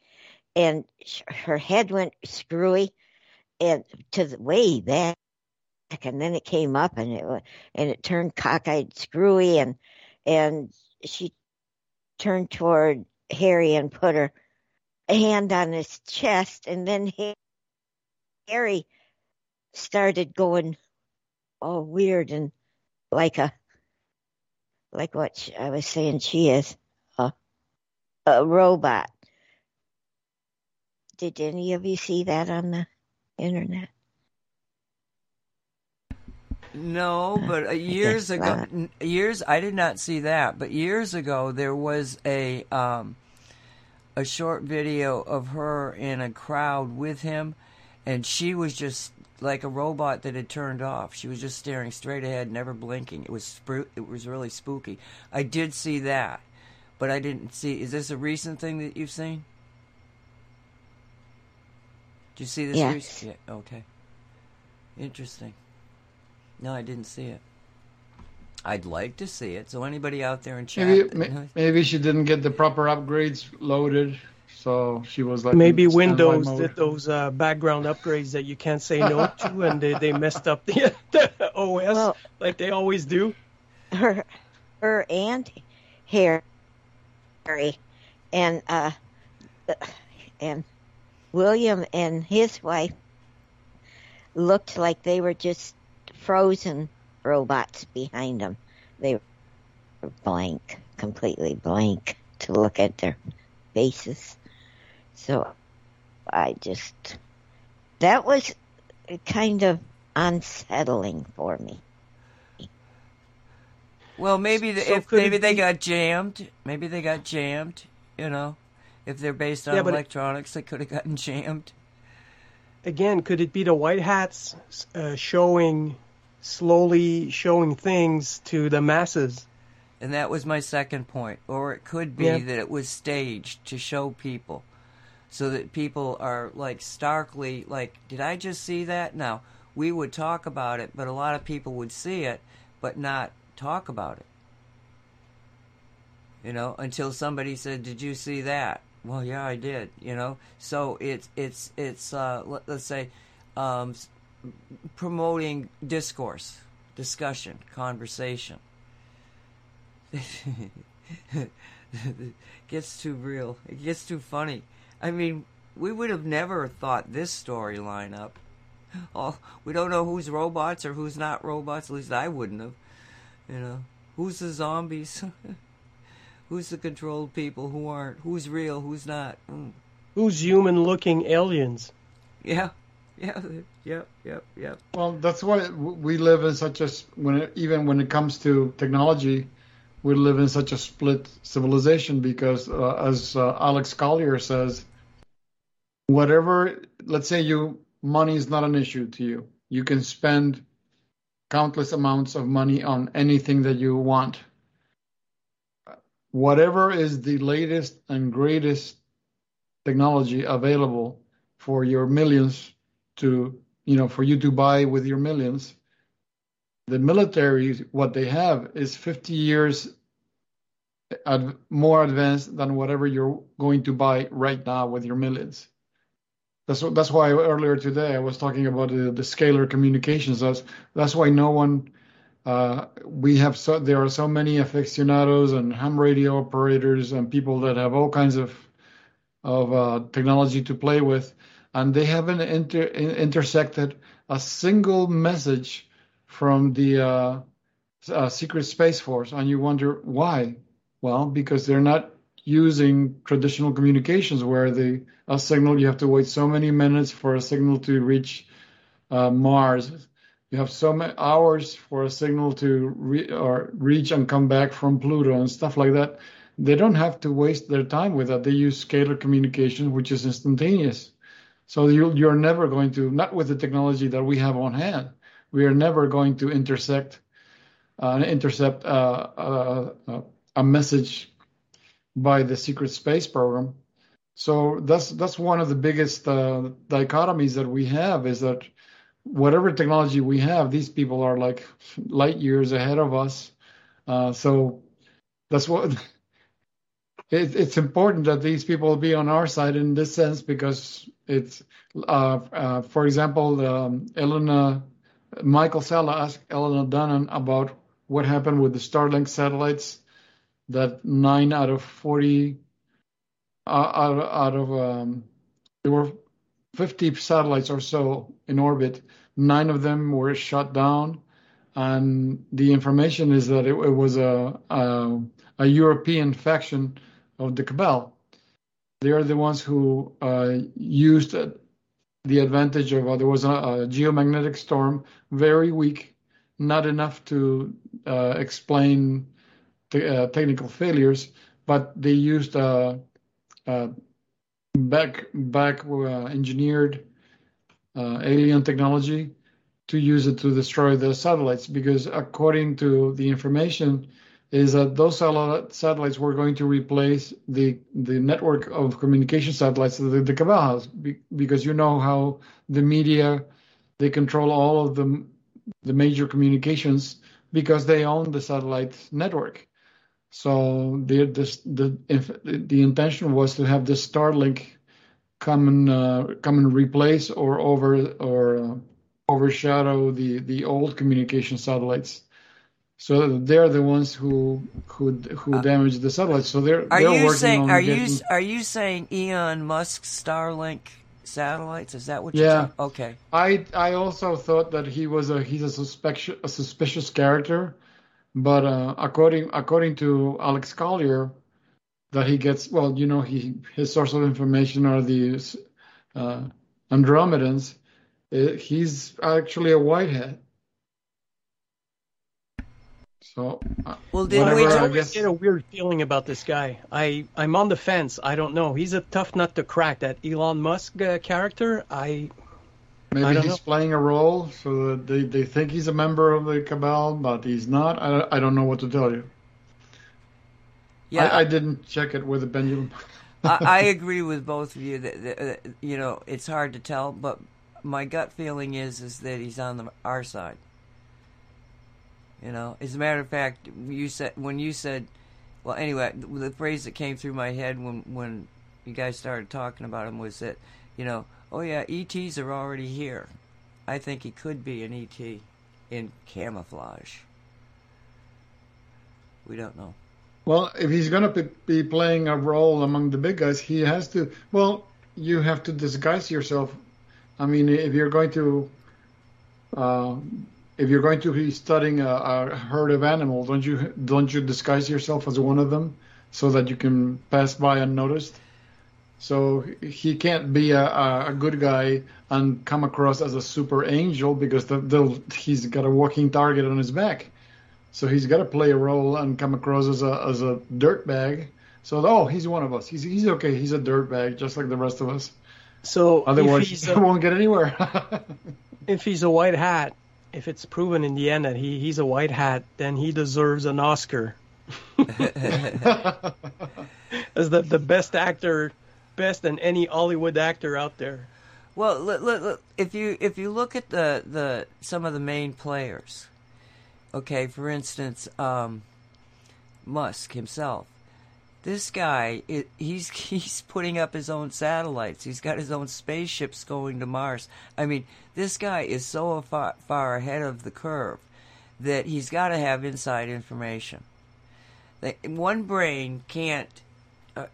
and her head went screwy and to the way back, and then it came up and it and it turned cockeyed screwy and and she turned toward Harry and put her hand on his chest, and then Harry started going all weird and like a like what I was saying she is a a robot. Did any of you see that on the internet? No, but uh, years ago, years I did not see that. But years ago, there was a um, a short video of her in a crowd with him, and she was just like a robot that had turned off. She was just staring straight ahead, never blinking. It was spru- it was really spooky. I did see that, but I didn't see. Is this a recent thing that you've seen? Did you see this? Yes. recent- Yeah. Okay. Interesting. No, I didn't see it. I'd like to see it. So anybody out there in chat, Maybe maybe she didn't get the proper upgrades loaded, so she was like Maybe Windows mode. did those uh, background upgrades that you can't say no to, [LAUGHS] and they, they messed up the, [LAUGHS] the OS Well- like they always do. her her and Harry and uh and William and his wife looked like they were just frozen robots behind them. They were blank, completely blank to look at their faces. So I just that was kind of unsettling for me. well, maybe the, So if maybe they be- got jammed. Maybe they got jammed. You know, if they're based on Yeah, but it- electronics, they could have gotten [LAUGHS] jammed. Again, could it be the white hats uh, showing, slowly showing things to the masses? And that was my second point. Or it could be Yeah. that it was staged to show people. So that people are like starkly like, did I just see that? Now, we would talk about it, but a lot of people would see it, but not talk about it. You know, until somebody said, "Did you see that?" Well, yeah, I did. You know, so it's it's it's uh, let, let's say um, promoting discourse, discussion, conversation. [LAUGHS] it gets too real. It gets too funny. I mean, we would have never thought this storyline up. Oh, we don't know who's robots or who's not robots. At least I wouldn't have. You know, who's the zombies? [LAUGHS] who's the controlled people, who aren't, who's real, who's not. Mm. Who's human-looking aliens? Yeah, yeah, yep, yep, yep. Well, that's why we live in such a when it, even when it comes to technology, we live in such a split civilization because, uh, as uh, Alex Collier says, whatever, let's say you money is not an issue to you, you can spend countless amounts of money on anything that you want. Whatever is the latest and greatest technology available for your millions to you know for you to buy with your millions the military what they have is 50 years ad- more advanced than whatever you're going to buy right now with your millions. That's that's why earlier today I was talking about the, the scalar communications. That's that's why no one uh, we have so there are so many aficionados and ham radio operators and people that have all kinds of of uh, technology to play with, and they haven't inter- intersected a single message from the uh, uh, Secret Space Force. And you wonder why? Well, because they're not using traditional communications where the a signal you have to wait so many minutes for a signal to reach uh, Mars. You have so many hours for a signal to re- or reach and come back from Pluto and stuff like that they don't have to waste their time with that. They use scalar communication, which is instantaneous. So you, you're never going to, not with the technology that we have on hand, we are never going to intersect, uh, intercept uh, uh, uh, a message by the secret space program. So that's that's one of the biggest uh, dichotomies that we have is that whatever technology we have, these people are like light years ahead of us. Uh, so that's what [LAUGHS] it, it's important that these people be on our side in this sense because it's, for example, um, Elena, Michael Salla asked Elena Danaan about what happened with the Starlink satellites. That nine out of forty, uh, out, out of um, there were fifty satellites or so in orbit. Nine of them were shut down, and the information is that it, it was a, a a European faction of the cabal. They are the ones who uh, used uh, the advantage of uh, there was a, a, geomagnetic storm, very weak, not enough to uh, explain the uh, technical failures, but they used uh, back back engineered alien technology to use it to destroy the satellites because according to the information is that those satellites were going to replace the the network of communication satellites that the cabal has, because you know how the media they control all of the the major communications because they own the satellite network. So the the the, the intention was to have this Starlink come and uh, come and replace or over or uh, overshadow the the old communication satellites. So they're the ones who who who damage the satellites. So they're Are they're you working saying are getting, you are you saying Elon Musk's Starlink satellites? Is that what you're Yeah. saying? Okay. I I also thought that he was a he's a suspicious a suspicious character, but uh, according according to Alex Collier, that he gets well, you know, he his source of information are the uh, Andromedans. Uh, he's actually a white hat. So uh, Well, didn't we I I always guess get a weird feeling about this guy. I I'm on the fence. I don't know. He's a tough nut to crack. That Elon Musk uh, character. I I maybe don't he's know. playing a role, so that they they think he's a member of the cabal, but he's not. I I don't know what to tell you. Yeah, I, I didn't check it with Benjamin. I, [LAUGHS] I agree with both of you that, that, that you know it's hard to tell, but my gut feeling is is that he's on the our side. You know, as a matter of fact, you said when you said, well, anyway, the, phrase that came through my head when when you guys started talking about him was that, you know, oh yeah, ETs are already here. I think he could be an ET in camouflage. We don't know. Well, if he's going to be, be playing a role among the big guys, he has to. Well, you have to disguise yourself. I mean, if you're going to, uh, if you're going to be studying a, a herd of animals, don't you don't you disguise yourself as one of them? so that you can pass by unnoticed. So he can't be a, a, a good guy and come across as a super angel because the, the, he's got a walking target on his back. So he's got to play a role and come across as a as a dirtbag. So oh, he's one of us. He's he's okay. He's a dirtbag just like the rest of us. So Otherwise, [LAUGHS] he a, won't get anywhere. [LAUGHS] if he's a white hat, if it's proven in the end that he, he's a white hat, then he deserves an Oscar [LAUGHS] as the the best actor, best than any Hollywood actor out there. Well, look, look, look, if you if you look at the, the some of the main players, okay, for instance, um, Musk himself, this guy, it, he's [LAUGHS] he's putting up his own satellites. He's got his own spaceships going to Mars. I mean, this guy is so far far ahead of the curve that he's got to have inside information. One brain can't, uh,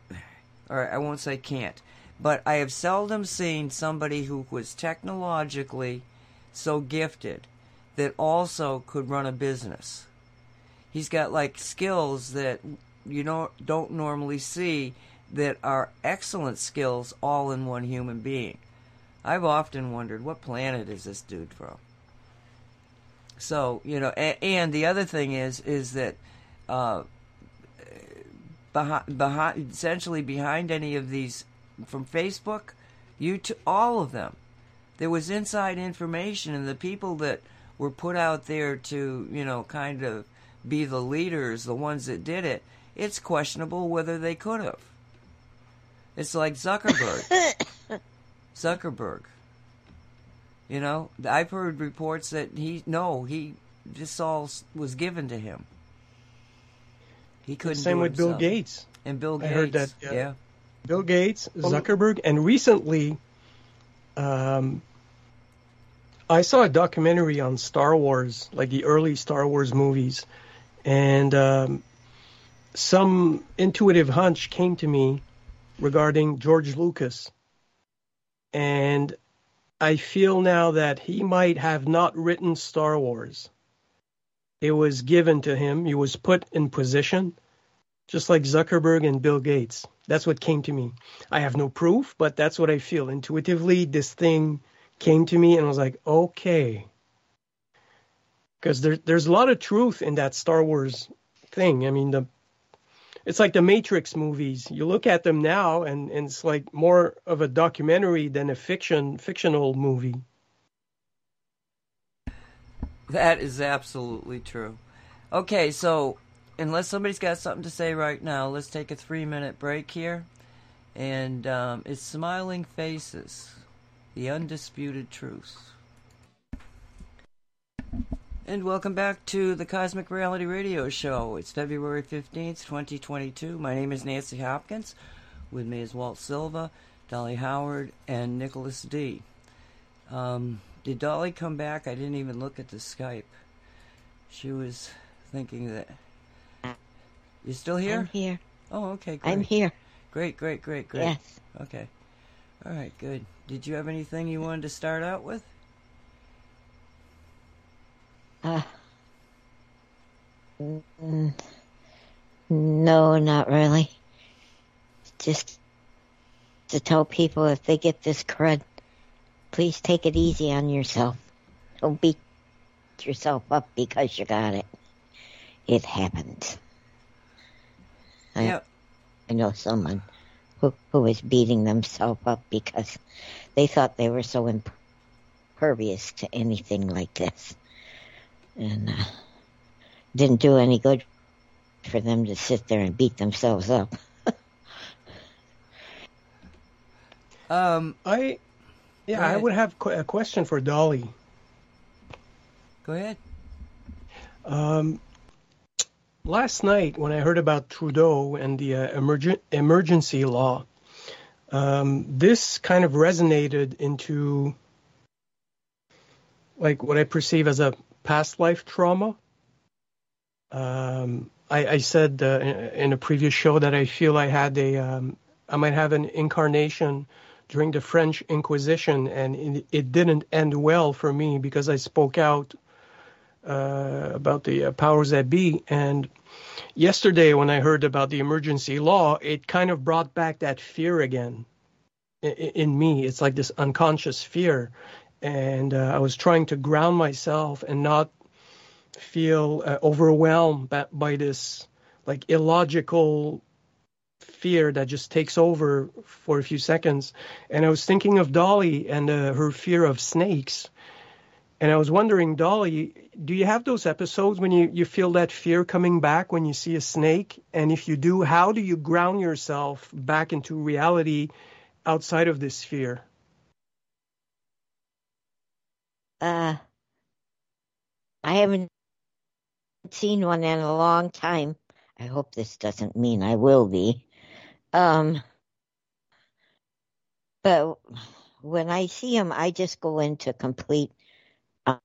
or I won't say can't, but I have seldom seen somebody who was technologically so gifted that also could run a business. He's got like skills that you don't don't normally see that are excellent skills all in one human being. I've often wondered what planet is this dude from. So you know, and, and the other thing is is that uh, behind, behind essentially behind any of these from Facebook, you to all of them, there was inside information, and the people that were put out there to you know kind of be the leaders, the ones that did it. It's questionable whether they could have. It's like Zuckerberg. [COUGHS] Zuckerberg. You know, I've heard reports that he no, he this all was given to him. He couldn't. Same do it with Bill. Gates. And Bill Gates. I heard that, yeah. yeah. Bill Gates, Zuckerberg, and recently, um, I saw a documentary on Star Wars, like the early Star Wars movies, and um, some intuitive hunch came to me regarding George Lucas, and I feel now that he might have not written Star Wars. It was given to him. He was put in position, just like Zuckerberg and Bill Gates. That's what came to me. I have no proof, but that's what I feel. Intuitively, this thing came to me, and I was like, okay. Because there, there's a lot of truth in that Star Wars thing. I mean, the it's like the Matrix movies. You look at them now, and, and it's like more of a documentary than a fiction fictional movie. That is absolutely true. Okay, so unless somebody's got something to say right now, let's take a three minute break here. And um, it's Smiling Faces, the undisputed truth. And welcome back to the Cosmic Reality Radio Show. It's February 15th, 2022. My name is Nancy Hopkins. With me is Walt Silva, Dolly Howard, and Nicholas Dee. Um, did Dolly come back? I didn't even look at the Skype. She was thinking that. You still here? I'm here? here. Oh, okay, great. I'm here. Great, great, great, great. Yes. Okay. All right, good. Did you have anything you wanted to start out with? Uh, mm, no, not really. Just to tell people if they get this crud, please take it easy on yourself. Don't beat yourself up because you got it. It happens. I, Yep. I know someone who, who was beating themselves up because they thought they were so impervious to anything like this. And uh, didn't do any good for them to sit there and beat themselves up. [LAUGHS] Um, I, yeah, I would have qu- a question for Dolly. go ahead. Um, last night, when I heard about Trudeau and the uh, emergen- emergency law, um, this kind of resonated into like what I perceive as a past life trauma. Um, I, I said uh, in, in a previous show that I feel I had a, um, I might have an incarnation during the French Inquisition, and it, it didn't end well for me because I spoke out uh, about the uh, powers that be. And yesterday, when I heard about the emergency law, it kind of brought back that fear again in, in me. It's like this unconscious fear. And uh, I was trying to ground myself and not feel uh, overwhelmed by, by this like illogical fear that just takes over for a few seconds. And I was thinking of Dolly and uh, her fear of snakes. And I was wondering, Dolly, do you have those episodes when you, you feel that fear coming back when you see a snake? And if you do, how do you ground yourself back into reality outside of this fear? Uh, I haven't seen one in a long time. I hope this doesn't mean I will be. Um, but when I see them, I just go into complete, uh,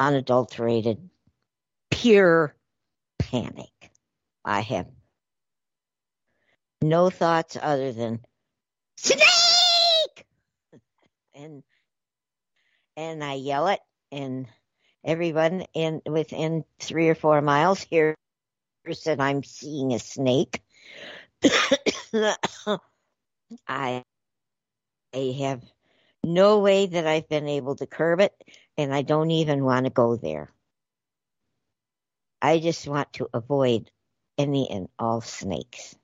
unadulterated, pure panic. I have no thoughts other than snake, [LAUGHS] and and I yell it, and everyone in within three or four miles hears that I'm seeing a snake. [COUGHS] I I have no way that I've been able to curb it, and I don't even want to go there. I just want to avoid any and all snakes.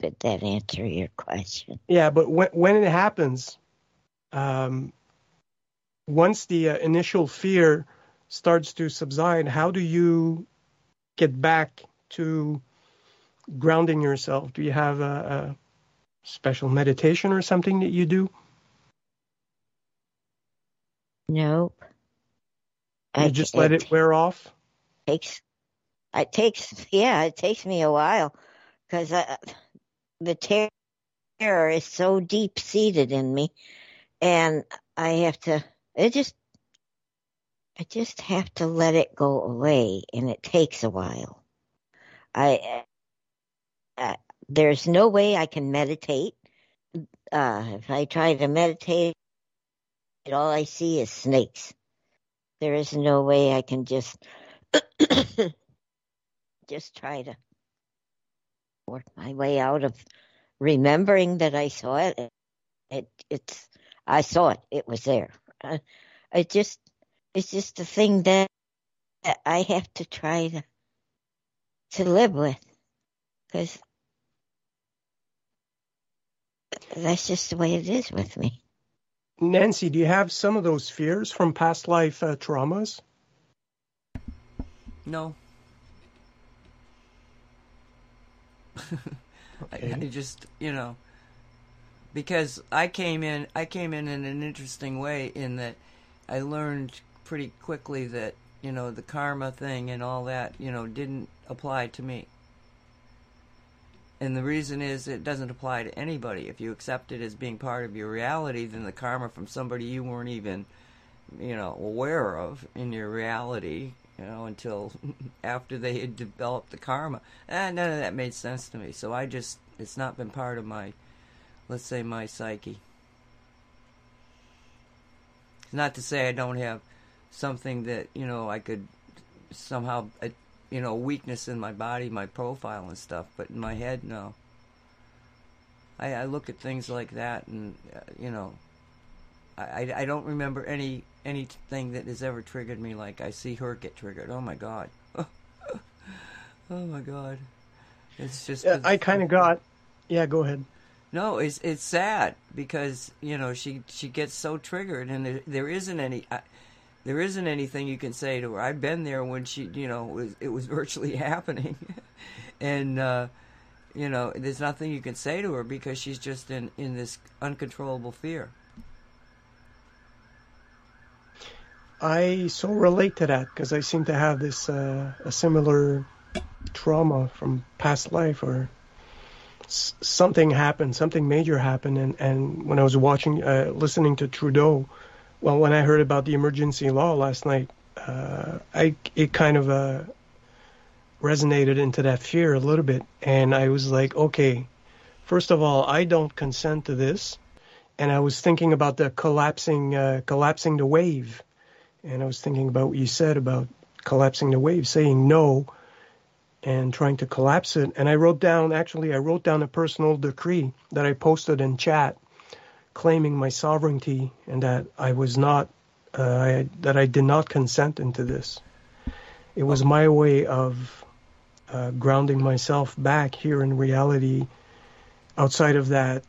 Did that answer your question? Yeah, but when, when it happens, um, once the uh, initial fear starts to subside, how do you get back to grounding yourself? Do you have a, a special meditation or something that you do? Nope. You just let it wear off? takes it takes yeah it takes me a while because the terror is so deep seated in me and i have to it just i just have to let it go away and it takes a while i uh, there's no way i can meditate uh if i try to meditate all i see is snakes there is no way i can just [COUGHS] just try to work my way out of remembering that I saw it. It it's I saw it. It was there. Uh, I just it's just a thing that, that I have to try to to live with because that's just the way it is with me. Nancy, do you have some of those fears from past life uh, traumas? No. [LAUGHS] I, I just, you know, because I came in, I came in in an interesting way in that I learned pretty quickly that, you know, the karma thing and all that, you know, didn't apply to me. And the reason is it doesn't apply to anybody. If you accept it as being part of your reality, then the karma from somebody you weren't even, you know, aware of in your reality, you know, until [LAUGHS] after they had developed the karma. And none of that made sense to me. So I just, it's not been part of my, let's say, my psyche. It's not to say I don't have something that, you know, I could somehow, uh, you know, weakness in my body, my profile and stuff, but in my head, no. I, I look at things like that and, uh, you know, I, I, I don't remember any anything that has ever triggered me like I see her get triggered. Oh my god. [LAUGHS] oh my god. It's just Yeah, I kind of got. Yeah, go ahead. No, it's it's sad because you know she she gets so triggered and there there isn't any I, there isn't anything you can say to her. I've been there when she you know was it was [LAUGHS] virtually happening, and uh, you know there's nothing you can say to her because she's just in in this uncontrollable fear. I so relate to that because I seem to have this uh, a similar trauma from past life or something happened, something major happened, and and when I was watching, uh, listening to Trudeau, well, when I heard about the emergency law last night, uh, I it kind of uh, resonated into that fear a little bit, and I was like, okay, first of all, I don't consent to this, and I was thinking about the collapsing uh, collapsing the wave and I was thinking about what you said about collapsing the wave, saying no, and trying to collapse it. And I wrote down, actually, I wrote down a personal decree that I posted in chat, claiming my sovereignty and that I was not, uh, I, that I did not consent into this. It was my way of uh, grounding myself back here in reality, outside of that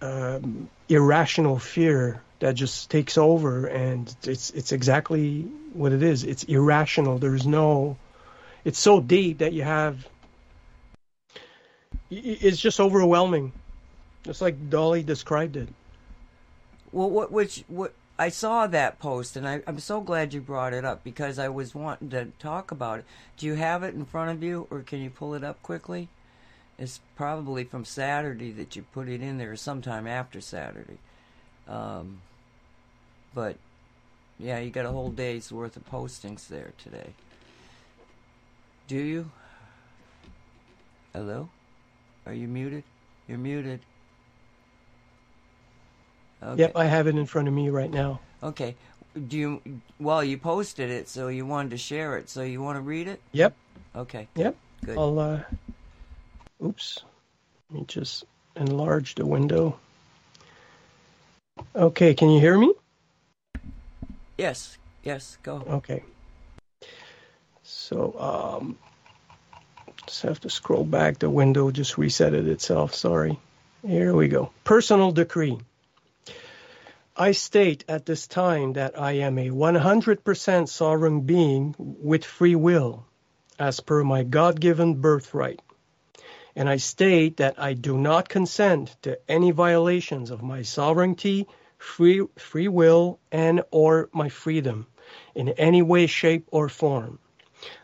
um, irrational fear that just takes over, and it's it's exactly what it is. It's irrational. There's no. It's so deep that you have. It's just overwhelming, just like Dolly described it. Well, what which what I saw that post, and I, I'm so glad you brought it up because I was wanting to talk about it. Do you have it in front of you, or can you pull it up quickly? It's probably from Saturday that you put it in there, sometime after Saturday. Um, but yeah, you got a whole day's worth of postings there today. Do you? Hello? Are you muted? You're muted. Okay. Yep, I have it in front of me right now. Okay. Do you? Well, you posted it, so you wanted to share it. So you want to read it? Yep, Okay. yep. Good. I'll. Uh, oops. Let me just enlarge the window. Okay, can you hear me? Yes. Yes. Go. Okay. So, um, just have to scroll back. The window just reset it itself. Sorry. Here we go. Personal decree. I state at this time that I am a 100% sovereign being with free will, as per my God given birthright. And I state that I do not consent to any violations of my sovereignty, free, free will, and or my freedom in any way, shape, or form.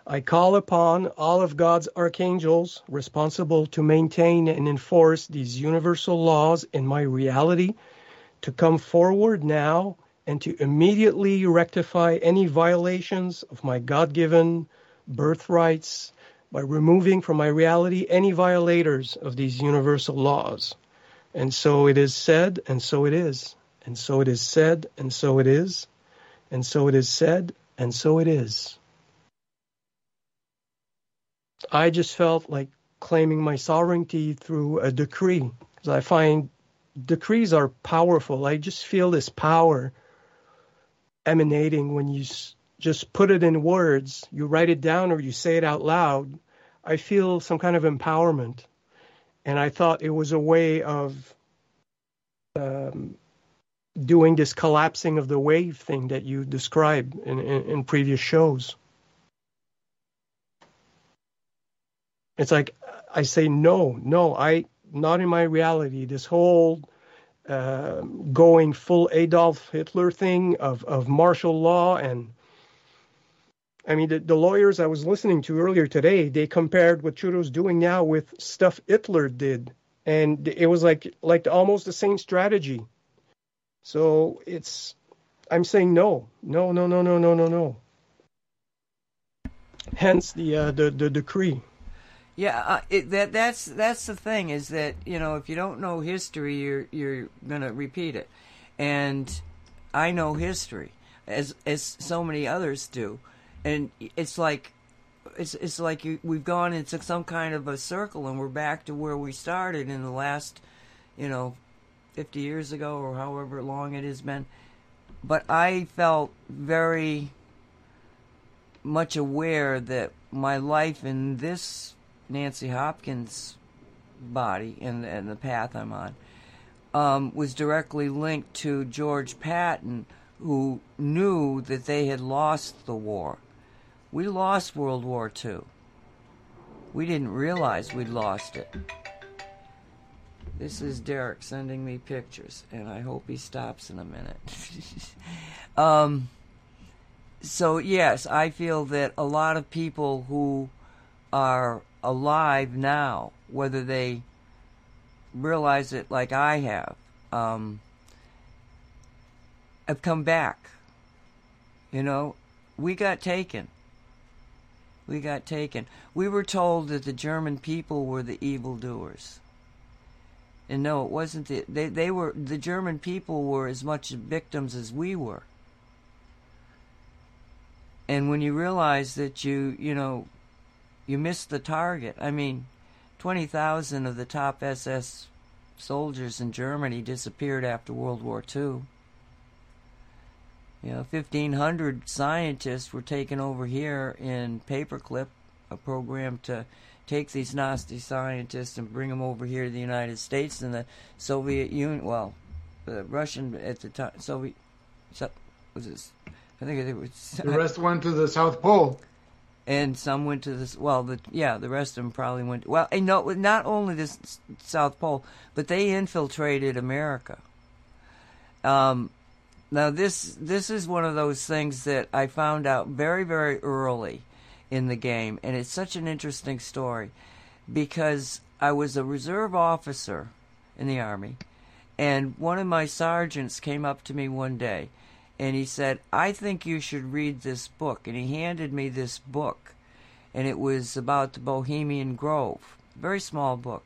I call upon all of God's archangels responsible to maintain and enforce these universal laws in my reality to come forward now and to immediately rectify any violations of my God given birthrights by removing from my reality any violators of these universal laws. And so it is said, and so it is. And so it is said, and so it is. And so it is said, and so it is. I just felt like claiming my sovereignty through a decree. I find decrees are powerful. I just feel this power emanating when you just put it in words, you write it down or you say it out loud. I feel some kind of empowerment. And I thought it was a way of um, doing this collapsing of the wave thing that you described in, in, in previous shows. It's like I say no, no, I not in my reality. This whole uh, going full Adolf Hitler thing of of martial law and I mean the, the lawyers I was listening to earlier today they compared what Trudeau's doing now with stuff Hitler did and it was like like almost the same strategy. So it's I'm saying no, no, no, no, no, no, no, no. Hence the uh, the the decree. Yeah, uh, it, that that's that's the thing is that you know if you don't know history, you're you're gonna repeat it, and I know history as as so many others do, and it's like it's it's like you, we've gone into some kind of a circle, and we're back to where we started in the last, you know, fifty years ago or however long it has been. But I felt very much aware that my life in this Nancy Hopkins body and, and the path I'm on um, was directly linked to George Patton, who knew that they had lost the war. We lost World War II. We didn't realize we'd lost it. This is Derek sending me pictures, and I hope he stops in a minute. [LAUGHS] um, so, yes, I feel that a lot of people who are alive now, whether they realize it like I have, um, I've come back. You know, we got taken. We got taken. We were told that the German people were the evildoers. And no, it wasn't. The, they they were the German people were as much victims as we were. and when you realize that you you know you missed the target. I mean, twenty thousand of the top SS soldiers in Germany disappeared after World War II. You know, 1,500 scientists were taken over here in Paperclip, a program to take these Nazi scientists and bring them over here to the United States and the Soviet Union. Well, the Russian at the time, Soviet, so, was this? I think it was. The rest went to the South Pole. And some went to this. Well, the yeah, the rest of them probably went. Well, and no, not only the South Pole, but they infiltrated America. Um, now this this is one of those things that I found out very very early in the game, and it's such an interesting story because I was a reserve officer in the army, and one of my sergeants came up to me one day and he said, I think you should read this book. And he handed me this book, and it was about the Bohemian Grove. Very small book.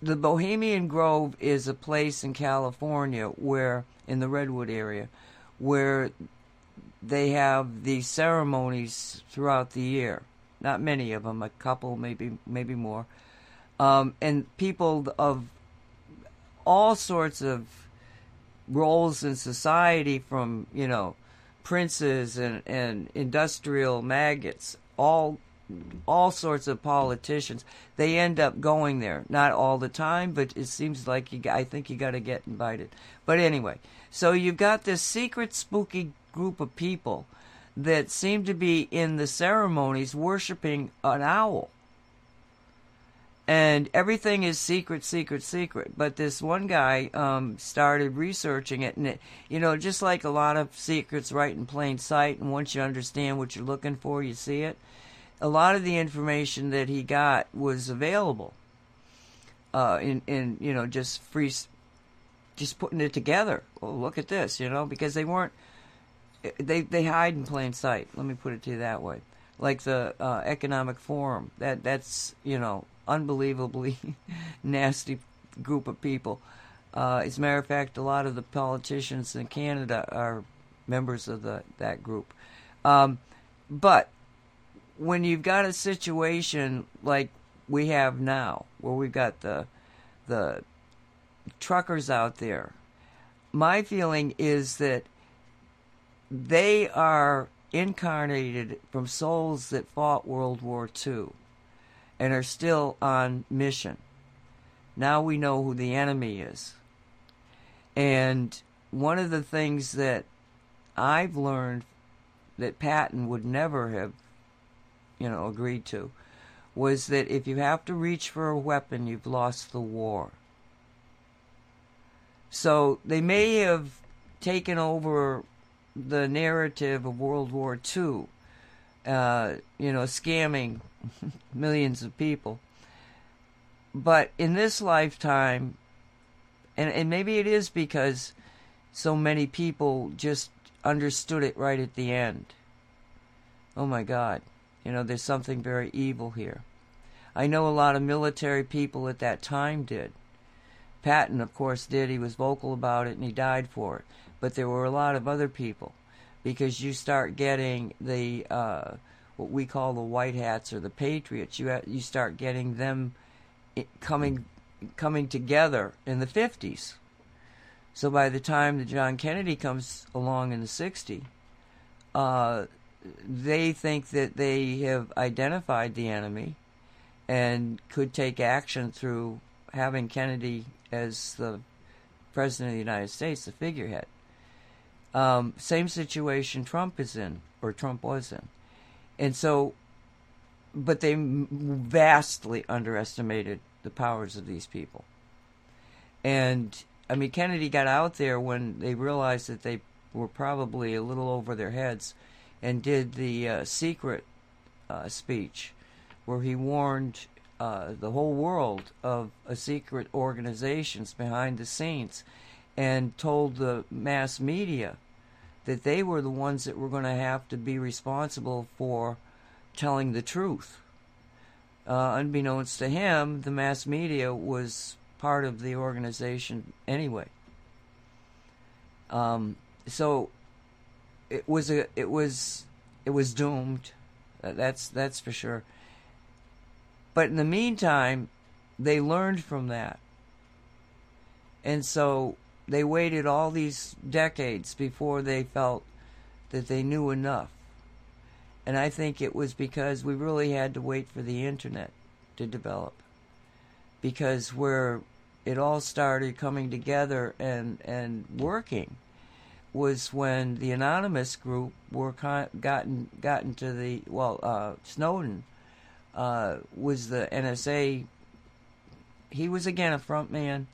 The Bohemian Grove is a place in California where, in the Redwood area, where they have these ceremonies throughout the year. Not many of them, a couple, maybe maybe more, um, and people of all sorts of roles in society from you know princes and, and industrial maggots all all sorts of politicians they end up going there. Not all the time but it seems like you i think you got to get invited. But anyway so you've got this secret spooky group of people that seem to be in the ceremonies worshiping an owl and everything is secret, secret, secret. But this one guy um, started researching it, and it, you know, just like a lot of secrets, right in plain sight. And once you understand what you're looking for, you see it. A lot of the information that he got was available uh, in, in you know, just free, just putting it together. Oh, look at this, you know, because they weren't. They they hide in plain sight. Let me put it to you that way. Like the uh, economic forum. That that's you know unbelievably [LAUGHS] nasty group of people. Uh, as a matter of fact, a lot of the politicians in Canada are members of the that group. Um, but when you've got a situation like we have now, where we've got the the truckers out there, my feeling is that they are incarnated from souls that fought World War II and are still on mission. Now we know who the enemy is. And one of the things that I've learned that Patton would never have, you know, agreed to was that if you have to reach for a weapon, you've lost the war. So they may have taken over the narrative of World War II, uh, you know, scamming [LAUGHS] millions of people. But in this lifetime, and, and maybe it is because so many people just understood it right at the end. Oh my God, you know, there's something very evil here. I know a lot of military people at that time did. Patton, of course, did. He was vocal about it and he died for it. But there were a lot of other people because you start getting the uh, what we call the white hats or the patriots. You ha- you start getting them coming coming together in the 50s. So by the time that John Kennedy comes along in the 60s, uh, they think that they have identified the enemy and could take action through having Kennedy as the president of the United States, the figurehead. Um, same situation Trump is in, or Trump was in. And so, but they vastly underestimated the powers of these people. And, I mean, Kennedy got out there when they realized that they were probably a little over their heads and did the uh, secret uh, speech where he warned uh, the whole world of secret organizations behind the scenes and told the mass media that they were the ones that were going to have to be responsible for telling the truth. Uh, unbeknownst to him, the mass media was part of the organization anyway. Um, so it was a it was it was doomed. That's that's for sure. But in the meantime, they learned from that. And so they waited all these decades before they felt that they knew enough. And I think it was because we really had to wait for the internet to develop. Because where it all started coming together and, and working was when the anonymous group were con- gotten gotten to the well uh, Snowden uh, was the NSA. He was again a front man.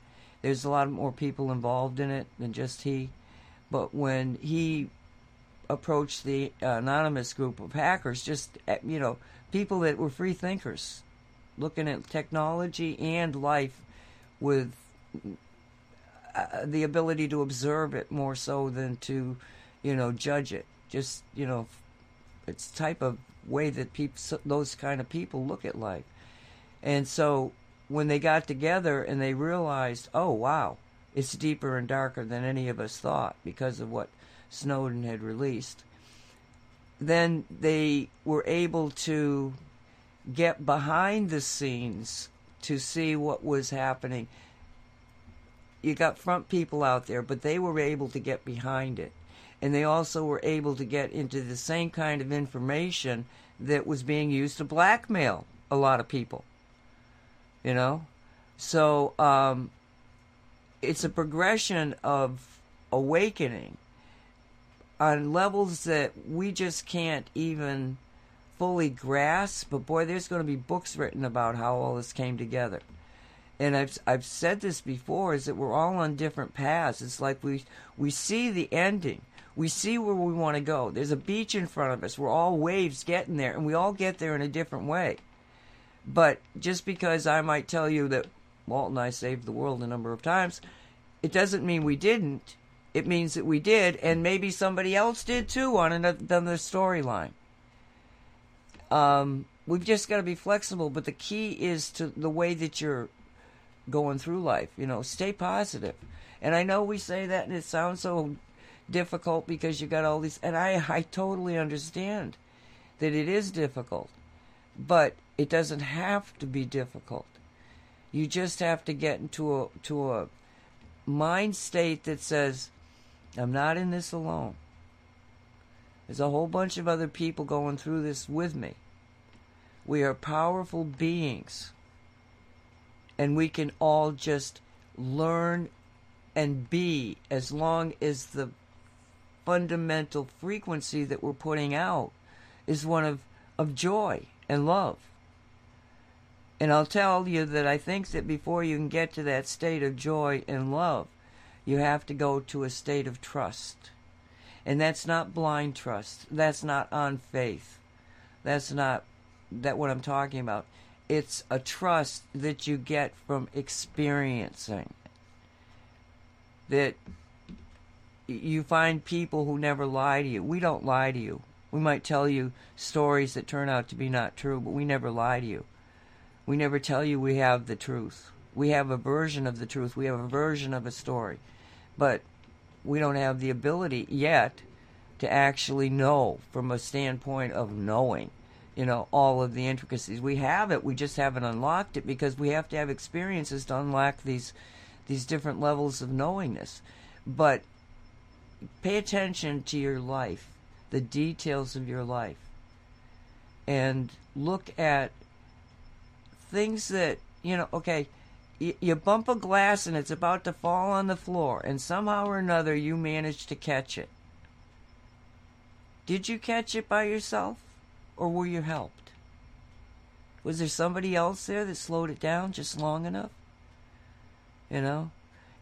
There's a lot more people involved in it than just he. But when he approached the anonymous group of hackers, just uh, you know, people that were free thinkers, looking at technology and life with uh, the ability to observe it more so than to, you know, judge it. Just you know, it's type of way that people, those kind of people look at life. And so when they got together and they realized, oh wow, it's deeper and darker than any of us thought because of what Snowden had released. Then they were able to get behind the scenes to see what was happening. You got front people out there, but they were able to get behind it. And they also were able to get into the same kind of information that was being used to blackmail a lot of people. You know? So um, it's a progression of awakening on levels that we just can't even fully grasp. But boy, there's going to be books written about how all this came together. And I've I've said this before is that we're all on different paths. It's like we we see the ending. We see where we want to go. There's a beach in front of us. We're all waves getting there, and we all get there in a different way. But just because I might tell you that Walt and I saved the world a number of times, it doesn't mean we didn't. It means that we did, and maybe somebody else did too on another, storyline. Um, we've just got to be flexible, but the key is to the way that you're going through life. You know, stay positive. And I know we say that, and it sounds so difficult because you got all these, and I I totally understand that it is difficult, but it doesn't have to be difficult. You just have to get into a to a mind state that says, I'm not in this alone. There's a whole bunch of other people going through this with me. We are powerful beings. And we can all just learn and be as long as the fundamental frequency that we're putting out is one of, of joy and love. And I'll tell you that I think that before you can get to that state of joy and love, you have to go to a state of trust. And that's not blind trust. That's not on faith. That's not that what I'm talking about. It's a trust that you get from experiencing. That you find people who never lie to you. We don't lie to you. We might tell you stories that turn out to be not true, but we never lie to you. We never tell you we have the truth. We have a version of the truth. We have a version of a story. But we don't have the ability yet to actually know from a standpoint of knowing, you know, all of the intricacies. We have it, we just haven't unlocked it because we have to have experiences to unlock these these different levels of knowingness. But pay attention to your life, the details of your life. And look at things that, you know, okay, y- you bump a glass and it's about to fall on the floor, and somehow or another you manage to catch it. Did you catch it by yourself, or were you helped? Was there somebody else there that slowed it down just long enough? You know,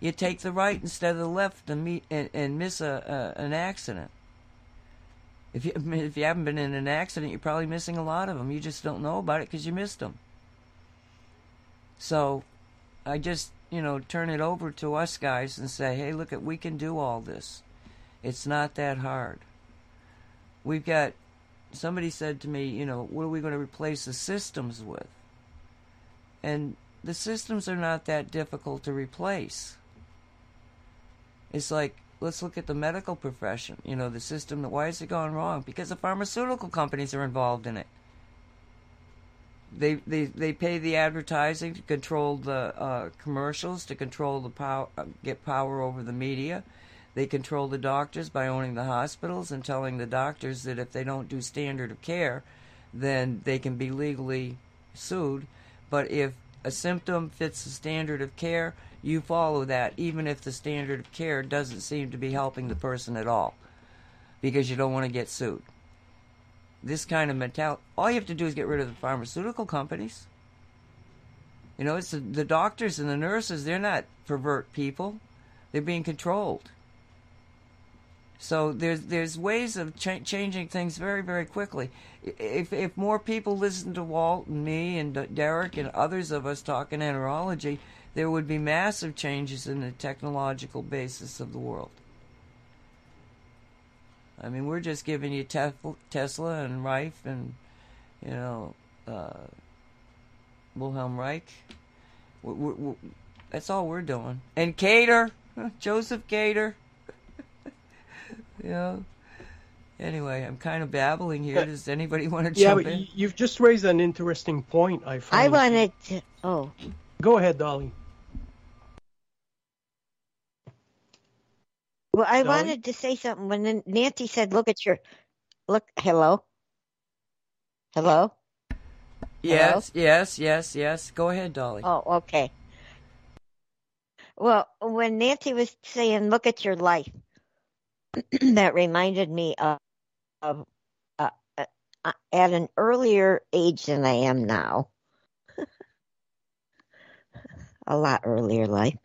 you take the right instead of the left and meet and, and miss a, a an accident. If you [LAUGHS] if you haven't been in an accident, you're probably missing a lot of them. You just don't know about it because you missed them. So, I just you know turn it over to us guys and say, hey, look at we can do all this. It's not that hard. We've got. Somebody said to me, you know, what are we going to replace the systems with? And the systems are not that difficult to replace. It's like let's look at the medical profession. You know, the system. Why is it going wrong? Because the pharmaceutical companies are involved in it. They they they pay the advertising to control the uh, commercials, to control the power, uh, get power over the media. They control the doctors by owning the hospitals and telling the doctors that if they don't do standard of care, then they can be legally sued. But if a symptom fits the standard of care, you follow that, even if the standard of care doesn't seem to be helping the person at all, because you don't want to get sued. This kind of mentality, all you have to do is get rid of the pharmaceutical companies. You know, it's the, the doctors and the nurses, they're not pervert people, they're being controlled. So there's there's ways of cha- changing things very very quickly. If if more people listen to Walt and me and Derek and others of us talking enterology, there would be massive changes in the technological basis of the world. I mean, we're just giving you Tesla and Rife and you know uh, Wilhelm Reich. we we we that's all we're doing. And Cater, [LAUGHS] Joseph Cater. [LAUGHS] you know. Anyway, I'm kind of babbling here. Does anybody want to Yeah, jump but in? y- you've just raised an interesting point. I find. I wanted to. Oh, Go ahead, Dolly. Well, I wanted to say something when Nancy said, "Look at your look." Hello. Hello. Yes, yes, yes, yes. Go ahead, Dolly. Oh, okay. Well, when Nancy was saying, "Look at your life," [CLEARS THROAT] that reminded me of, of uh, uh, uh, at an earlier age than I am now. [LAUGHS] a lot earlier life.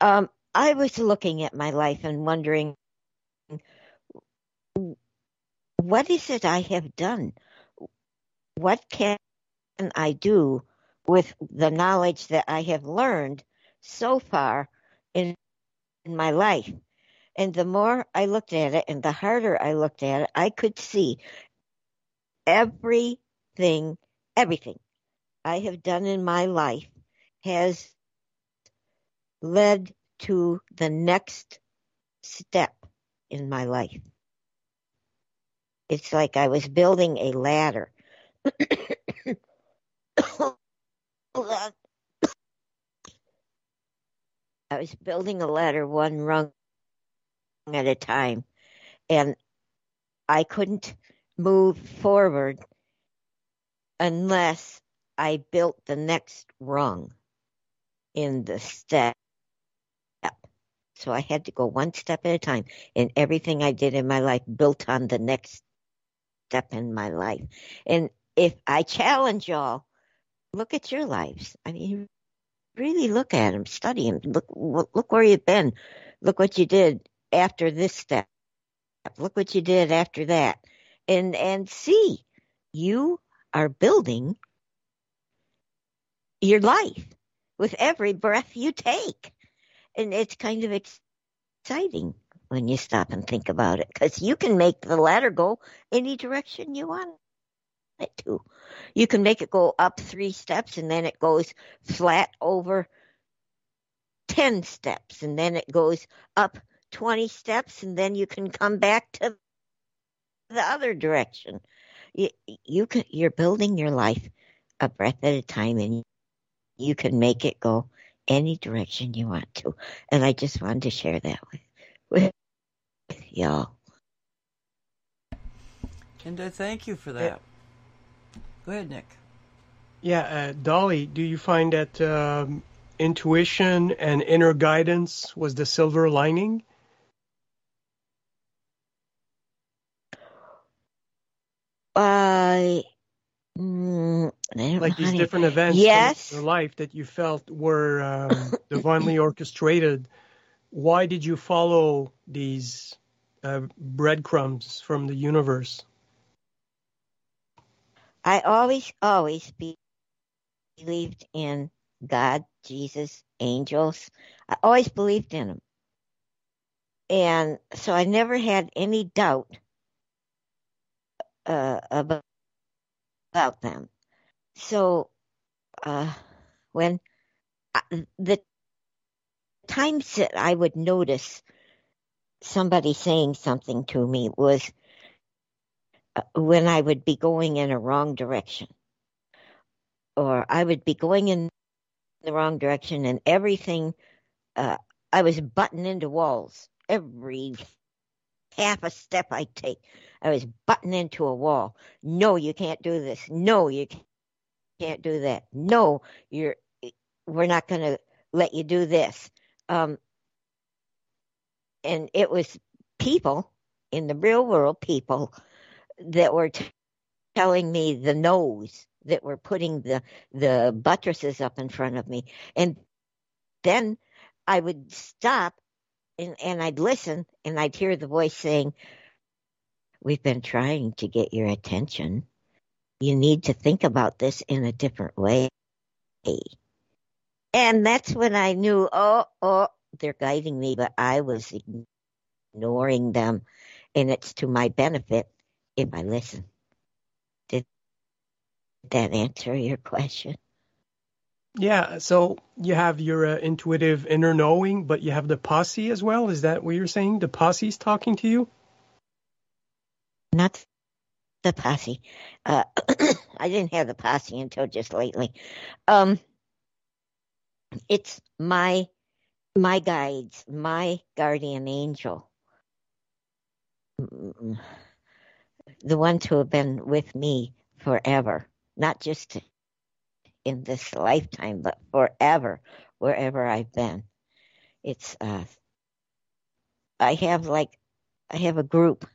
Um, I was looking at my life and wondering, what is it I have done? What can I do with the knowledge that I have learned so far in, in my life? And the more I looked at it and the harder I looked at it, I could see everything, everything I have done in my life has led to the next step in my life. It's like I was building a ladder. [COUGHS] I was building a ladder one rung at a time, and I couldn't move forward unless I built the next rung in the step. So I had to go one step at a time, and everything I did in my life built on the next step in my life. And if I challenge y'all, look at your lives. I mean, really look at them, study them. Look, look where you've been. Look what you did after this step. Look what you did after that, and and see, you are building your life with every breath you take, and it's kind of exciting when you stop and think about it because you can make the ladder go any direction you want it to. You can make it go up three steps and then it goes flat over 10 steps and then it goes up 20 steps and then you can come back to the other direction. You, you can, you're building your life a breath at a time and you can make it go any direction you want to. And I just wanted to share that with, with y'all. And I thank you for that. Go ahead, Nick. Yeah, uh, Dolly, do you find that um, intuition and inner guidance was the silver lining? I, mm, I don't Like these different events Yes. in your life that you felt were um, [LAUGHS] divinely orchestrated. Why did you follow these uh, breadcrumbs from the universe? I always, always be, believed in God, Jesus, angels. I always believed in them. And so I never had any doubt uh, about, about them. So uh, when I, the times that I would notice somebody saying something to me was uh, when I would be going in a wrong direction, or I would be going in the wrong direction, and everything. Uh, I was butting into walls every half a step I take. I was butting into a wall. No, you can't do this. No, you can't do that. No, you're. We're not going to let you do this. Um, and it was people in the real world, people that were t- telling me the no's that were putting the the buttresses up in front of me, and then I would stop and, and I'd listen and I'd hear the voice saying, We've been trying to get your attention. You need to think about this in a different way. And that's when I knew, oh, oh, they're guiding me, but I was ignoring them. And it's to my benefit if I listen. Did that answer your question? Yeah, so you have your uh, intuitive inner knowing, but you have the posse as well. Is that what you're saying? The posse's talking to you? Not the posse. Uh, [COUGHS] I didn't have the posse until just lately. Um, it's my my guides, my guardian angel, the ones who have been with me forever, not just in this lifetime, but forever, wherever I've been. It's uh, I have like I have a group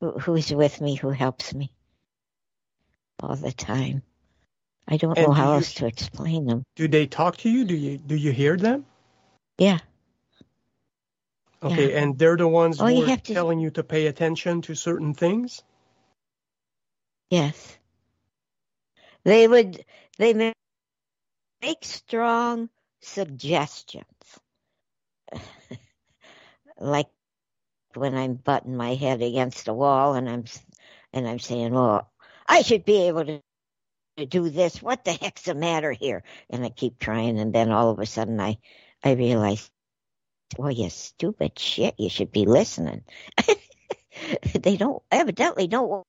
who, who's with me who helps me all the time. I don't And know do how you- else to explain them. Do they talk to you? Do you do you hear them? Yeah, Okay, Yeah. and they're the ones who are to- telling you to pay attention to certain things. yes. They would they ma- make strong suggestions. [LAUGHS] like when I'm butting my head against a wall and I'm and I'm saying, "Well, I should be able to, to do this. What the heck's the matter here?" And I keep trying, and then all of a sudden, I I realize, "Well, you stupid shit! You should be listening." [LAUGHS] they don't evidently don't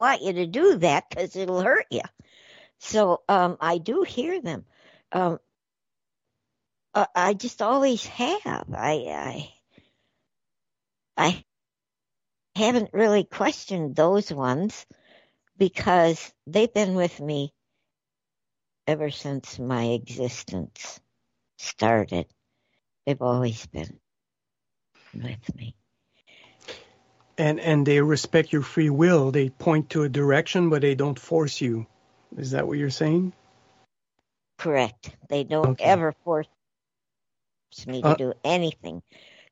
want you to do that because it'll hurt you. So um, I do hear them. Um, uh, I just always have. I, I I haven't really questioned those ones because they've been with me ever since my existence started. They've always been with me. And and they respect your free will. They point to a direction, but they don't force you. Is that what you're saying? Correct. They don't Okay. ever force me to Uh, do anything.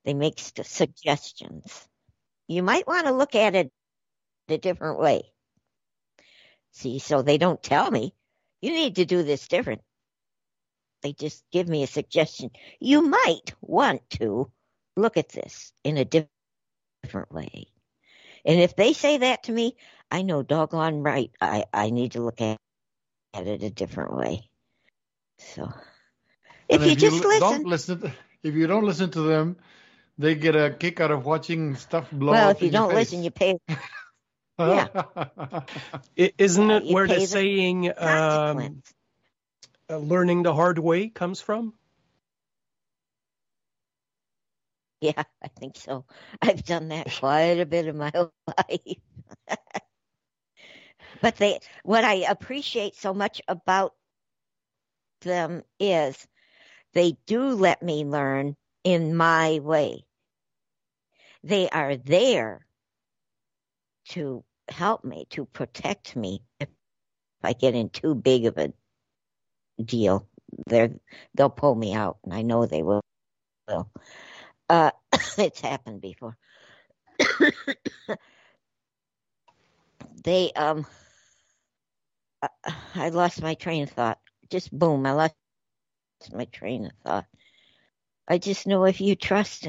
They make st- suggestions. You might want to look at it a different way. See, so they don't tell me, you need to do this different. They just give me a suggestion. You might want to look at this in a diff- different way. And if they say that to me, I know doggone right I, I need to look at, at it a different way. So if And you just li- listen, don't listen, to, if you don't listen to them, they get a kick out of watching stuff blow well, up if you don't listen, you pay [LAUGHS] yeah. I- Isn't it you where the pay saying um, uh, "learning the hard way" comes from? Yeah, I think so. I've done that quite a bit in my [LAUGHS] life. [LAUGHS] but they, what I appreciate so much about them is they do let me learn in my way. They are there to help me, to protect me if I get in too big of a deal. They're, they'll pull me out, and I know they will. will. Uh, [COUGHS] it's happened before. [COUGHS] they um, I, lost my train of thought. Just boom, I lost my train of thought. I just know if you trust,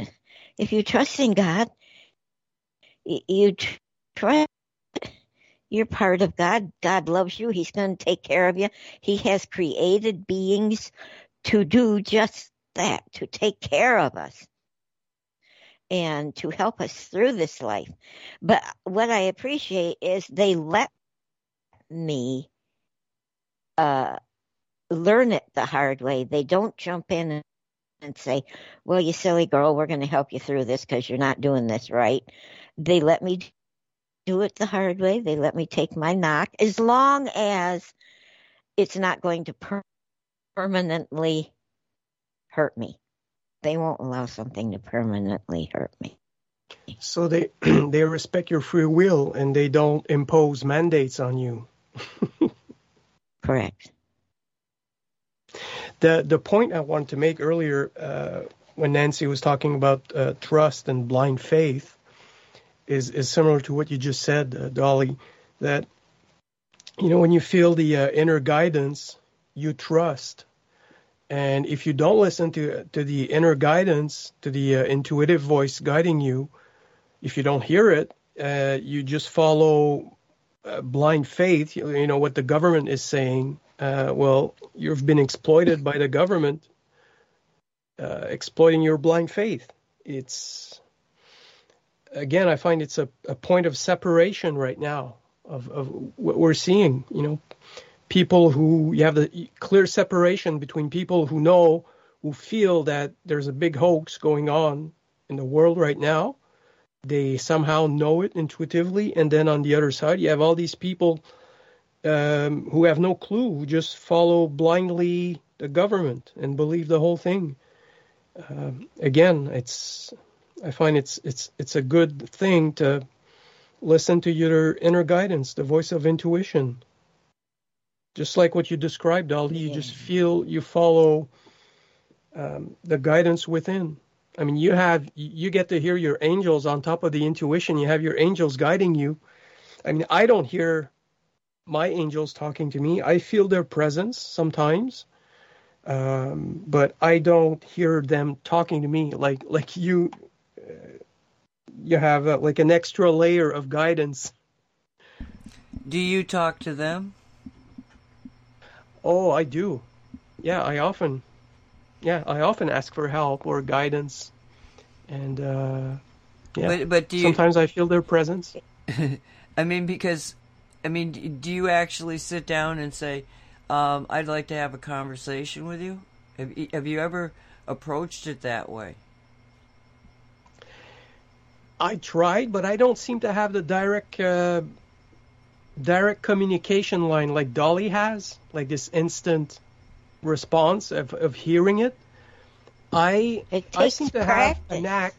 if you trust in God, you trust you're part of God. God loves you. He's going to take care of you. He has created beings to do just that, to take care of us and to help us through this life. But what I appreciate is they let me uh, learn it the hard way. They don't jump in and say, Well, you silly girl, we're going to help you through this because you're not doing this right. They let me do it the hard way. They let me take my knock as long as it's not going to per- permanently hurt me. They won't allow something to permanently hurt me. So they [CLEARS THROAT] they respect your free will and they don't impose mandates on you. [LAUGHS] Correct. The the point I wanted to make earlier uh, when Nancy was talking about uh, trust and blind faith is is similar to what you just said, uh, Dolly. That you know when you feel the uh, inner guidance, you trust, and if you don't listen to to the inner guidance, to the uh, intuitive voice guiding you, if you don't hear it, uh, you just follow uh, blind faith. You, you know what the government is saying. Uh, well, you've been exploited by the government, uh, exploiting your blind faith. It's again, I find it's a, a point of separation right now of, of what we're seeing. You know, people who you have the clear separation between people who know, who feel that there's a big hoax going on in the world right now. They somehow know it intuitively, and then on the other side, you have all these people um, who have no clue, who just follow blindly the government and believe the whole thing. Um, again, it's I find it's it's it's a good thing to listen to your inner guidance, the voice of intuition. Just like what you described, Dolly, you just feel you follow um, the guidance within. I mean, you have you get to hear your angels on top of the intuition. You have your angels guiding you. I mean, I don't hear my angels talking to me. I feel their presence sometimes, um, but I don't hear them talking to me like like you. Uh, you have uh, like an extra layer of guidance. Do you talk to them? Oh, I do. Yeah, I often. Yeah, I often ask for help or guidance, and uh, yeah. But but do you? Sometimes I feel their presence. [LAUGHS] I mean, because I mean, do you actually sit down and say, um, "I'd like to have a conversation with you"? Have Have you ever approached it that way? I tried, but I don't seem to have the direct uh, direct communication line like Dolly has, like this instant response of, of hearing it. I It I seem to have a knack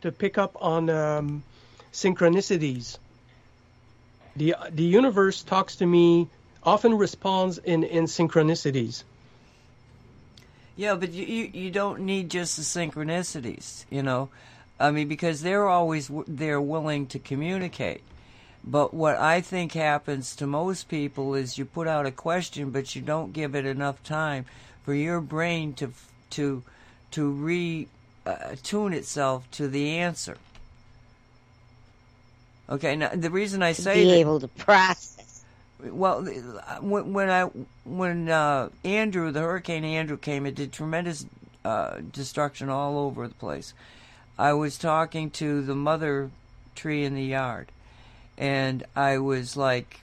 to pick up on um, synchronicities. The the universe talks to me, often responds in, in synchronicities. Yeah, but you, you you don't need just the synchronicities, you know. I mean, because they're always they're willing to communicate. But what I think happens to most people is you put out a question, but you don't give it enough time for your brain to to to re uh, tune itself to the answer. Okay, now the reason I To say be that, able to process. well, when when I when uh, Andrew, the Hurricane Andrew came, it did tremendous uh, destruction all over the place. I was talking to the mother tree in the yard, and I was like,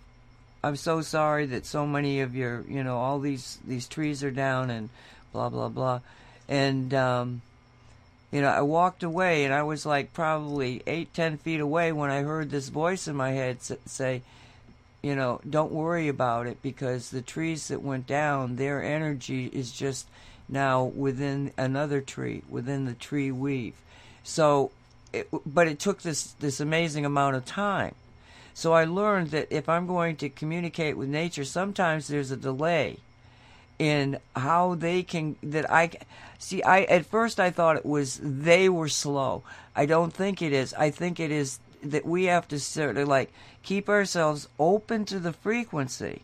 "I'm so sorry that so many of your, you know, all these these trees are down and blah blah blah," and um, you know, I walked away, and I was like probably eight ten feet away when I heard this voice in my head say you know, don't worry about it because the trees that went down, their energy is just now within another tree, within the tree weave. So, it, but it took this this amazing amount of time. So I learned that if I'm going to communicate with nature, sometimes there's a delay in how they can that I see I at first I thought it was they were slow. I don't think it is. I think it is that we have to sort of like keep ourselves open to the frequency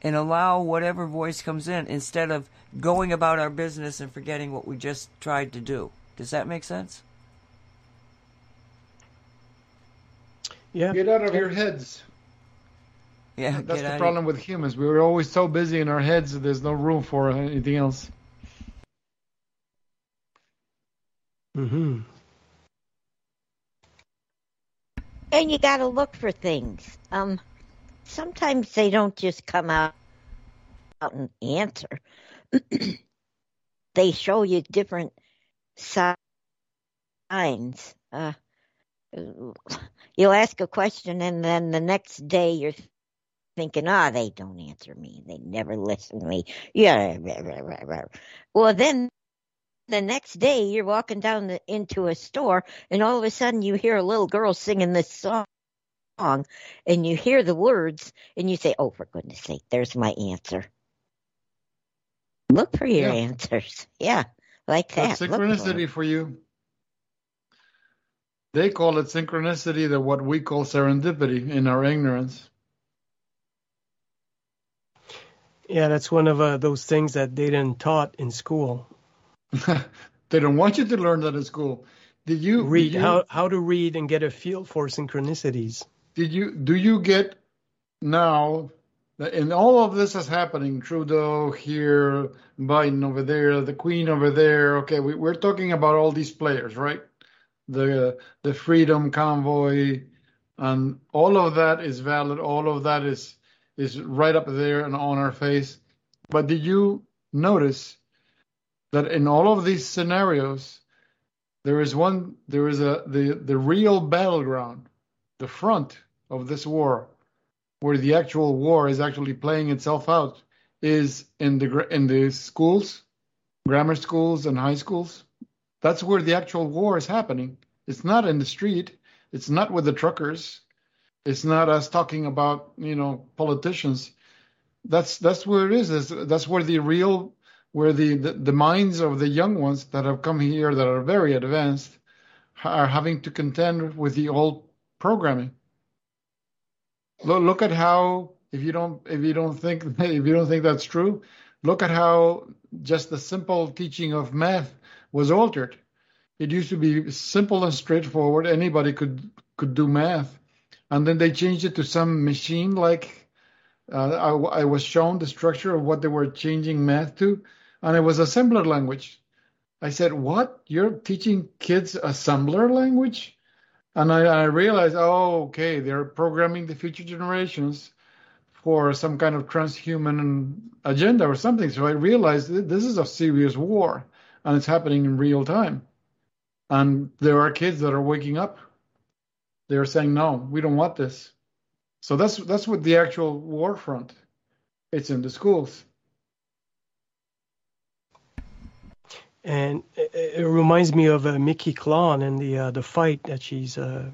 and allow whatever voice comes in instead of going about our business and forgetting what we just tried to do. Does that make sense? Yeah. Get out of your heads. Yeah, That's get the out of- problem with humans. We're always so busy in our heads that there's no room for anything else. hmm and you got to look for things. Um, sometimes they don't just come out, out and answer. [CLEARS THROAT] they show you different signs. Uh, [LAUGHS] you'll ask a question, and then the next day you're thinking, "Ah, they don't answer me. They never listen to me." Yeah. [LAUGHS] Well, then the next day you're walking down the, into a store and all of a sudden you hear a little girl singing this song and you hear the words and you say, Oh, for goodness sake, there's my answer. Look for your Yeah. answers. Yeah, like that. That's Look for synchronicity for you. They call it synchronicity, the what we call serendipity in our ignorance. Yeah, that's one of uh, those things that they didn't taught in school. [LAUGHS] they don't want you to learn that in school. Did you Read did you, how how to read and get a feel for synchronicities. did you do you get now And all of this is happening trudeau here biden over there the queen over there okay we, we're talking about all these players right the the freedom convoy and all of that is valid all of that is is right up there and on our face but did you notice that in all of these scenarios there is one there is a the the real battleground the front of this war, where the actual war is actually playing itself out, is in the in the schools, grammar schools and high schools. That's where the actual war is happening. It's not in the street. It's not with the truckers. It's not us talking about you know politicians. That's that's where it is. That's where the real where the, the the minds of the young ones that have come here that are very advanced are having to contend with the old programming. Look, look at how if you don't if you don't think [LAUGHS] if you don't think that's true, look at how just the simple teaching of math was altered. It used to be simple and straightforward. Anybody could could do math, and then they changed it to some machine like. Uh, I, I was shown the structure of what they were changing math to, and it was assembler language. I said, "What? You're teaching kids assembler language?" And I, I realized, oh, okay, they're programming the future generations for some kind of transhuman agenda or something. So I realized this is a serious war, and it's happening in real time. And there are kids that are waking up. They're saying, no, we don't want this. So that's that's what the actual war front. It's in the schools. And it, it reminds me of uh, Mickey Klon and the uh, the fight that she's uh,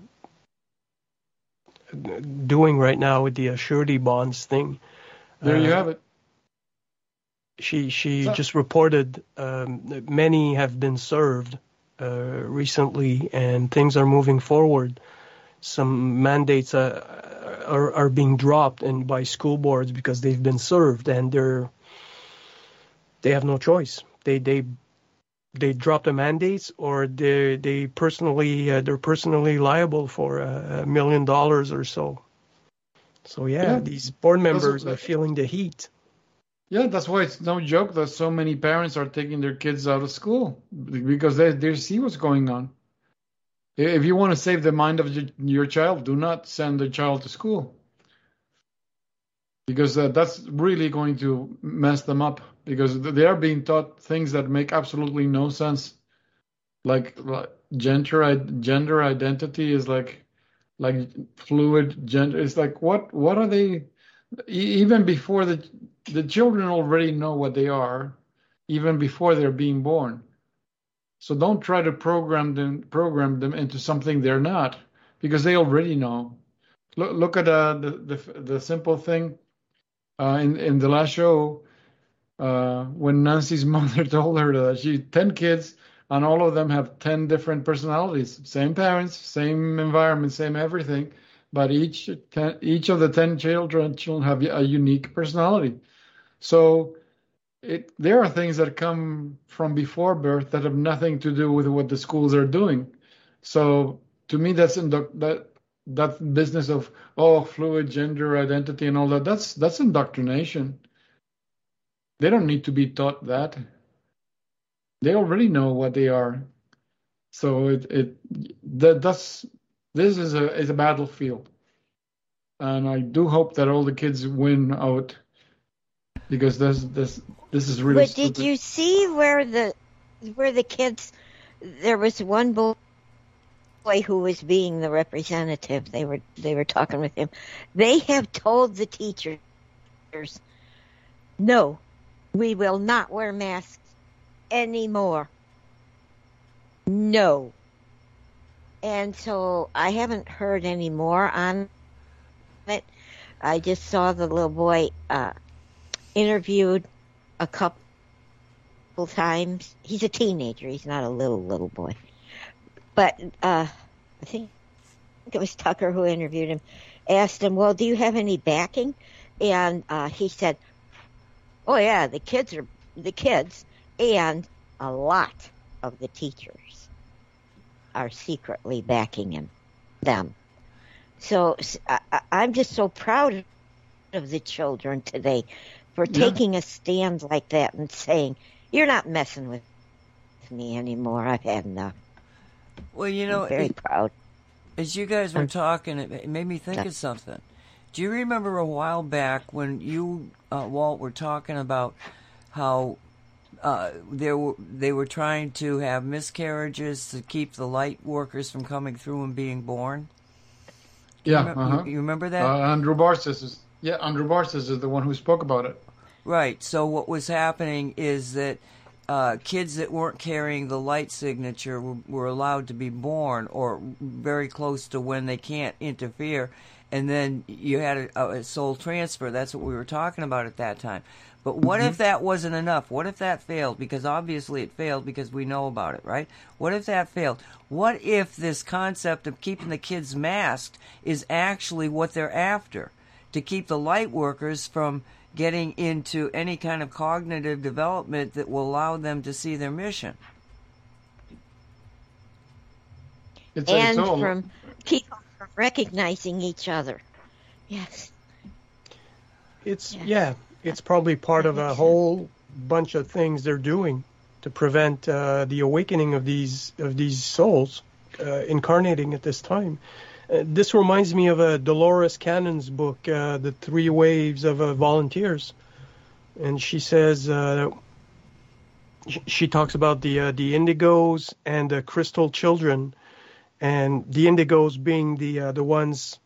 doing right now with the uh, surety bonds thing. There you Uh, have it. She she So- just reported um, that many have been served uh, recently, and things are moving forward. Some mandates uh, are are being dropped and by school boards because they've been served, and they're they have no choice. They they they drop the mandates, or they they personally uh, they're personally liable for a, million dollars or so. So yeah, Yeah. these board That's- members are feeling the heat. Yeah, that's why it's no joke that so many parents are taking their kids out of school because they they see what's going on. If you want to save the mind of your, child, do not send the child to school because uh, that's really going to mess them up because they are being taught things that make absolutely no sense. Like, like gender gender identity is like like fluid gender. It's like what what are they? Even before the the children already know what they are, even before they're being born. So don't try to program them program them into something they're not, because they already know. Look look at uh, the the the simple thing uh, in in the last show uh, when Nancy's [LAUGHS] mother told her that she ten kids and all of them have ten different personalities, same parents, same environment, same everything, but each ten, each of the ten children have a unique personality. So it there are things that come from before birth that have nothing to do with what the schools are doing. So to me, that's that that business of oh fluid gender identity and all that. That's that's indoctrination. They don't need to be taught that. They already know what they are. So it it that that's this is a is a battlefield, and I do hope that all the kids win out because this this this is really. But did stupid. you see where the where the kids? There was one boy who was being the representative. They were they were talking with him. They have told the teachers, no, we will not wear masks anymore. No. And so I haven't heard any more on it. I just saw the little boy uh, interviewed a couple times. He's a teenager. He's not a little little boy. But uh, I think it was Tucker who interviewed him. Asked him, "Well, do you have any backing?" And uh, he said, "Oh yeah, the kids are the kids, and a lot of the teachers are secretly backing him, them." So I'm just so proud of the children today for Yeah. taking a stand like that and saying, "You're not messing with me anymore. I've had enough." Well, you know, I'm very it- proud. as you guys were talking, it it made me think of something. Do you remember a while back when you, uh, Walt, were talking about how uh, there were they were trying to have miscarriages to keep the light workers from coming through and being born? Yeah, Remem- uh-huh. you, you remember that? Uh, Andrew Bartzis is yeah. Andrew Bartzis is the one who spoke about it. Right. So what was happening is that uh, kids that weren't carrying the light signature were, were allowed to be born, or very close to when they can't interfere, and then you had a, a soul transfer. That's what we were talking about at that time. But what if that wasn't enough? What if that failed? Because obviously it failed because we know about it, right? What if that failed? What if this concept of keeping the kids masked is actually what they're after? To keep the light workers from getting into any kind of cognitive development that will allow them to see their mission. It's, and it's from people from recognizing each other. Yes. It's Yes. yeah, it's probably part of a whole bunch of things they're doing to prevent uh, the awakening of these of these souls uh, incarnating at this time. Uh, this reminds me of a Dolores Cannon's book, uh, "The Three Waves of uh, Volunteers," and she says uh, sh- she talks about the uh, the indigos and the crystal children, and the indigos being the uh, the ones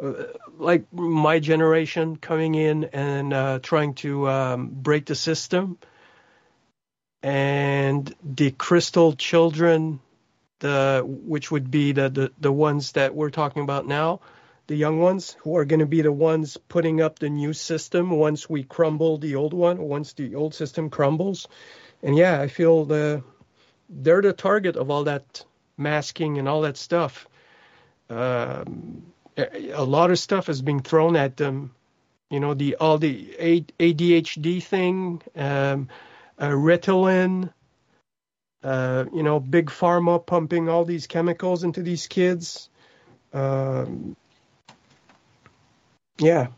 uh, like my generation coming in and uh, trying to um, break the system, and the crystal children, the which would be the, the the ones that we're talking about now, the young ones who are going to be the ones putting up the new system once we crumble the old one, once the old system crumbles, and yeah, I feel the they're the target of all that masking and all that stuff. Um, a lot of stuff is being thrown at them. You know, the all the ADHD thing, um, uh, Ritalin. Uh, you know, big pharma pumping all these chemicals into these kids. Um, yeah,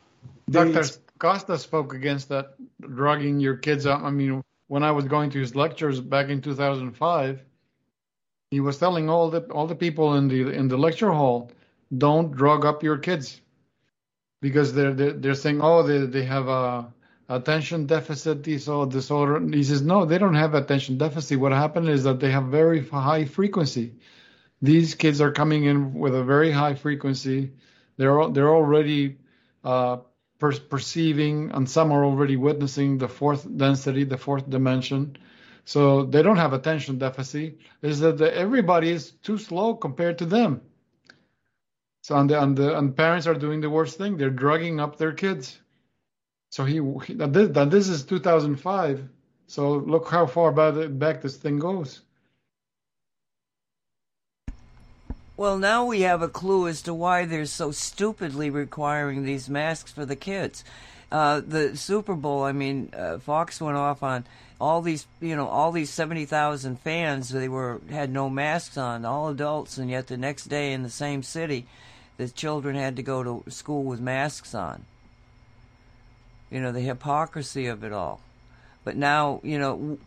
Dr. Costa spoke against that, drugging your kids out. I mean, when I was going to his lectures back in 2005, he was telling all the all the people in the in the lecture hall, don't drug up your kids, because they're they're, they're saying, oh, they they have a attention deficit disorder. disorder. He says, no, they don't have attention deficit. What happened is that they have very high frequency. These kids are coming in with a very high frequency. They're they're already uh, per- perceiving, and some are already witnessing the fourth density, the fourth dimension. So they don't have attention deficit. Is that the, everybody is too slow compared to them. So and the, and the and parents are doing the worst thing. They're drugging up their kids. So he, he that, this, is 2005. So look how far back back this thing goes. Well, now we have a clue as to why they're so stupidly requiring these masks for the kids. Uh, the Super Bowl, I mean, uh, Fox went off on all these, you know, all these seventy thousand fans. They were had no masks on, all adults, and yet the next day in the same city, the children had to go to school with masks on. You know, the hypocrisy of it all. But now, you know,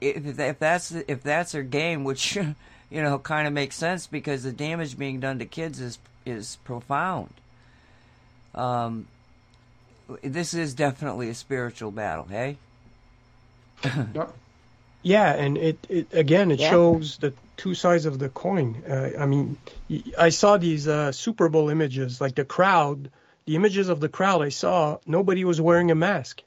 if if that's if that's their game, which [LAUGHS] you know, kind of makes sense because the damage being done to kids is is profound. Um, this is definitely a spiritual battle, hey? [COUGHS] Yeah. Yeah, and it, it again it Yeah. shows the two sides of the coin. Uh, I mean, I saw these uh, Super Bowl images, like the crowd, the images of the crowd. I saw nobody was wearing a mask,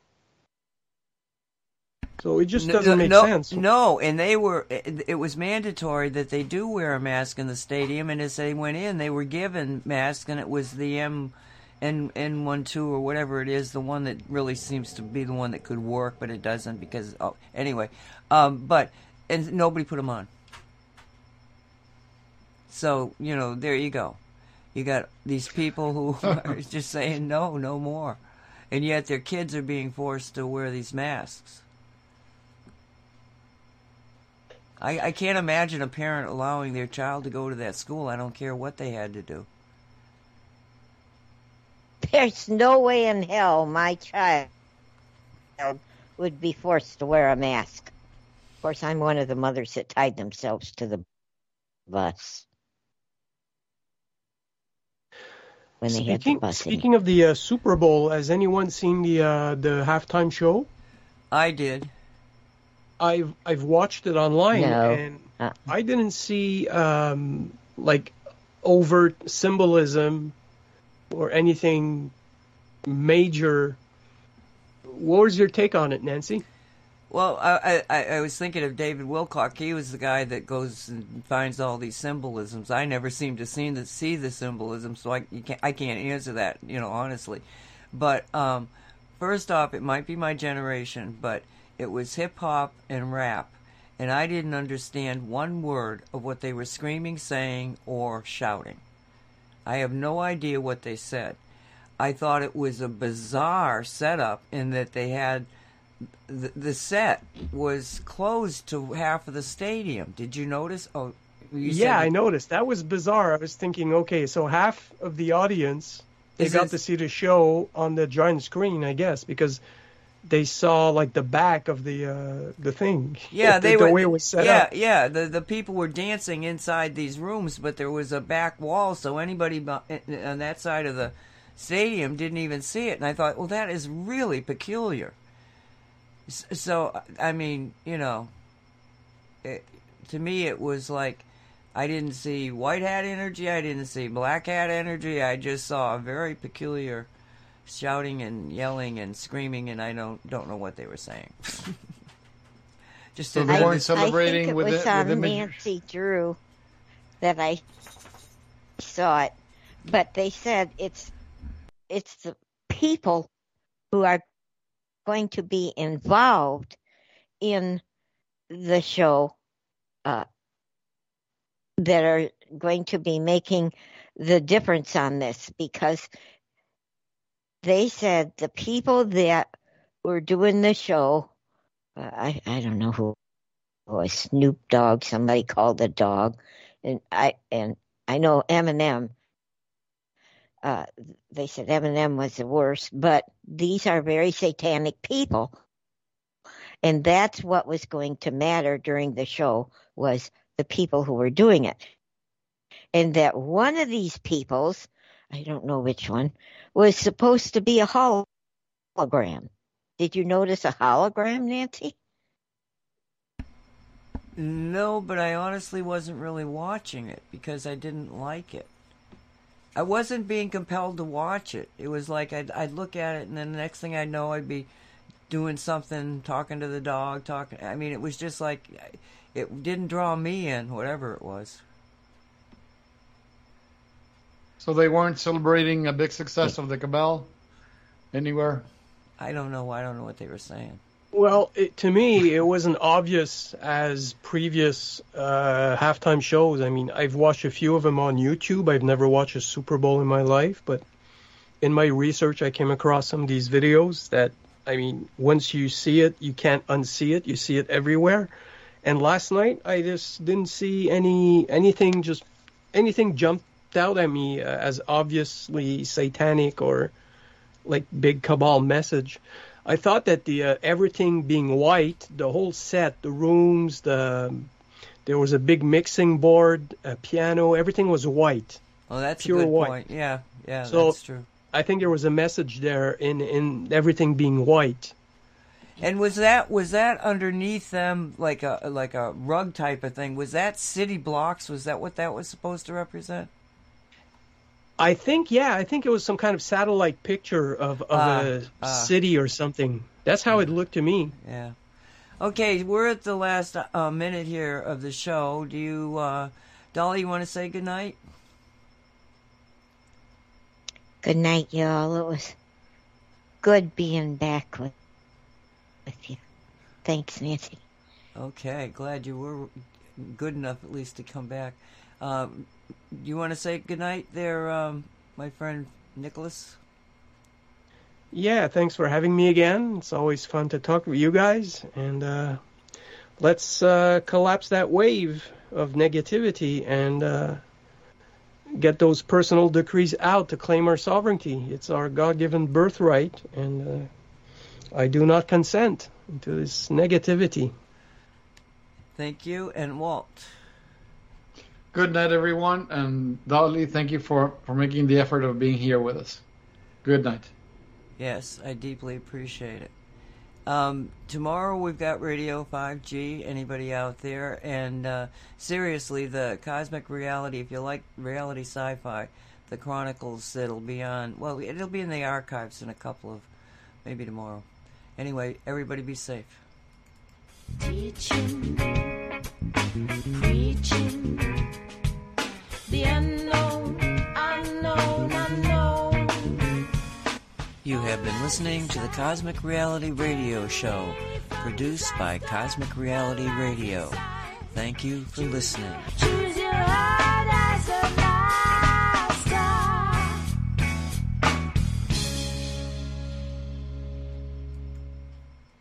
so it just doesn't make no, sense. No, and they were. It, was mandatory that they do wear a mask in the stadium, and as they went in, they were given masks, and it was the M, N N one two or whatever it is, the one that really seems to be the one that could work, but it doesn't because oh anyway, um, but and nobody put them on. So you know, there you go. You got these people who [LAUGHS] are just saying no, no more, and yet their kids are being forced to wear these masks. I, I can't imagine a parent allowing their child to go to that school. I don't care what they had to do. There's no way in hell my child would be forced to wear a mask. Of course, I'm one of the mothers that tied themselves to the bus when they had the Speaking, bus. in. speaking of the uh, Super Bowl, has anyone seen the uh, the halftime show? I did. I've I've watched it online, No. and Uh. I didn't see um, like overt symbolism or anything major. What was your take on it, Nancy? Well, I, I, I was thinking of David Wilcock. He was the guy that goes and finds all these symbolisms. I never seem to see the, see the symbolism, so I, can't, I can't answer that, you know, honestly. But um, first off, it might be my generation, but it was hip hop and rap, and I didn't understand one word of what they were screaming, saying, or shouting. I have no idea what they said. I thought it was a bizarre setup in that they had the, the set was closed to half of the stadium. Did you notice? Oh, you yeah, I noticed. That was bizarre. I was thinking, okay, so half of the audience they got it- to see the show on the giant screen, I guess, because they saw like the back of the uh, the thing. Yeah, the, they the were. way it was set yeah, up. yeah. The the people were dancing inside these rooms, but there was a back wall, so anybody on that side of the stadium didn't even see it. And I thought, well, that is really peculiar. S- So, I mean, you know, it, to me, it was like I didn't see white hat energy, I didn't see black hat energy. I just saw a very peculiar shouting and yelling and screaming, and I don't don't know what they were saying. [LAUGHS] just So a- they I, weren't I celebrating think it with was the- with on the mid- Nancy Drew that I saw it, but they said it's it's the people who are going to be involved in the show uh, that are going to be making the difference on this because they said the people that were doing the show uh, I I don't know who was Snoop Dogg. Somebody called the dog, and I and I know Eminem. Uh, they said Eminem was the worst, but these are very satanic people, and that's what was going to matter during the show was the people who were doing it, and that one of these peoples, I don't know which one, was supposed to be a hologram. Did you notice a hologram, Nancy? No, but I honestly wasn't really watching it because I didn't like it. I wasn't being compelled to watch it. It was like I'd, I'd look at it, and then the next thing I know, I'd be doing something, talking to the dog, talking. I mean, it was just like it didn't draw me in, whatever it was. So they weren't celebrating a big success of the Cabal anywhere. I don't know. I don't know what they were saying. Well, it, to me, it wasn't obvious as previous uh, halftime shows. I mean, I've watched a few of them on YouTube. I've never watched a Super Bowl in my life, but in my research, I came across some of these videos that, I mean, once you see it, you can't unsee it. You see it everywhere. And last night, I just didn't see any anything. Just anything jumped out at me uh, as obviously satanic or like big cabal message. I thought that the uh, everything being white, the whole set, the rooms, the There was a big mixing board, a piano. Everything was white. Oh, that's Pure a good white. point. Yeah, yeah, So- that's true. I think there was a message there in in everything being white. And was that was that underneath them like a like a rug type of thing? Was that city blocks? Was that what that was supposed to represent? I think, yeah, I think it was some kind of satellite picture of, of Ah, a ah. city or something. That's how it looked to me. Yeah. Okay, we're at the last uh, minute here of the show. Do you, uh, Dolly, you want to say goodnight? Good night, y'all. It was good being back with, with you. Thanks, Nancy. Okay, glad you were good enough at least to come back. Um, you want to say goodnight there, um, my friend Nicholas? Yeah, thanks for having me again. It's always fun to talk with you guys. And uh, let's uh, collapse that wave of negativity and uh, get those personal decrees out to claim our sovereignty. It's our God given birthright. And uh, I do not consent to this negativity. Thank you, and Walt. Good night, everyone. And Dolly, thank you for, for making the effort of being here with us. Good night. Yes, I deeply appreciate it. Um, tomorrow we've got Radio 5G. Anybody out there? And uh, seriously, the Cosmic Reality. If you like reality sci-fi, the Chronicles that'll be on. Well, it'll be in the archives in a couple of, maybe tomorrow. Anyway, everybody be safe. Teaching, preaching, the unknown, unknown, unknown. You have been listening to the Cosmic Reality Radio Show, produced by Cosmic Reality Radio. Thank you for listening.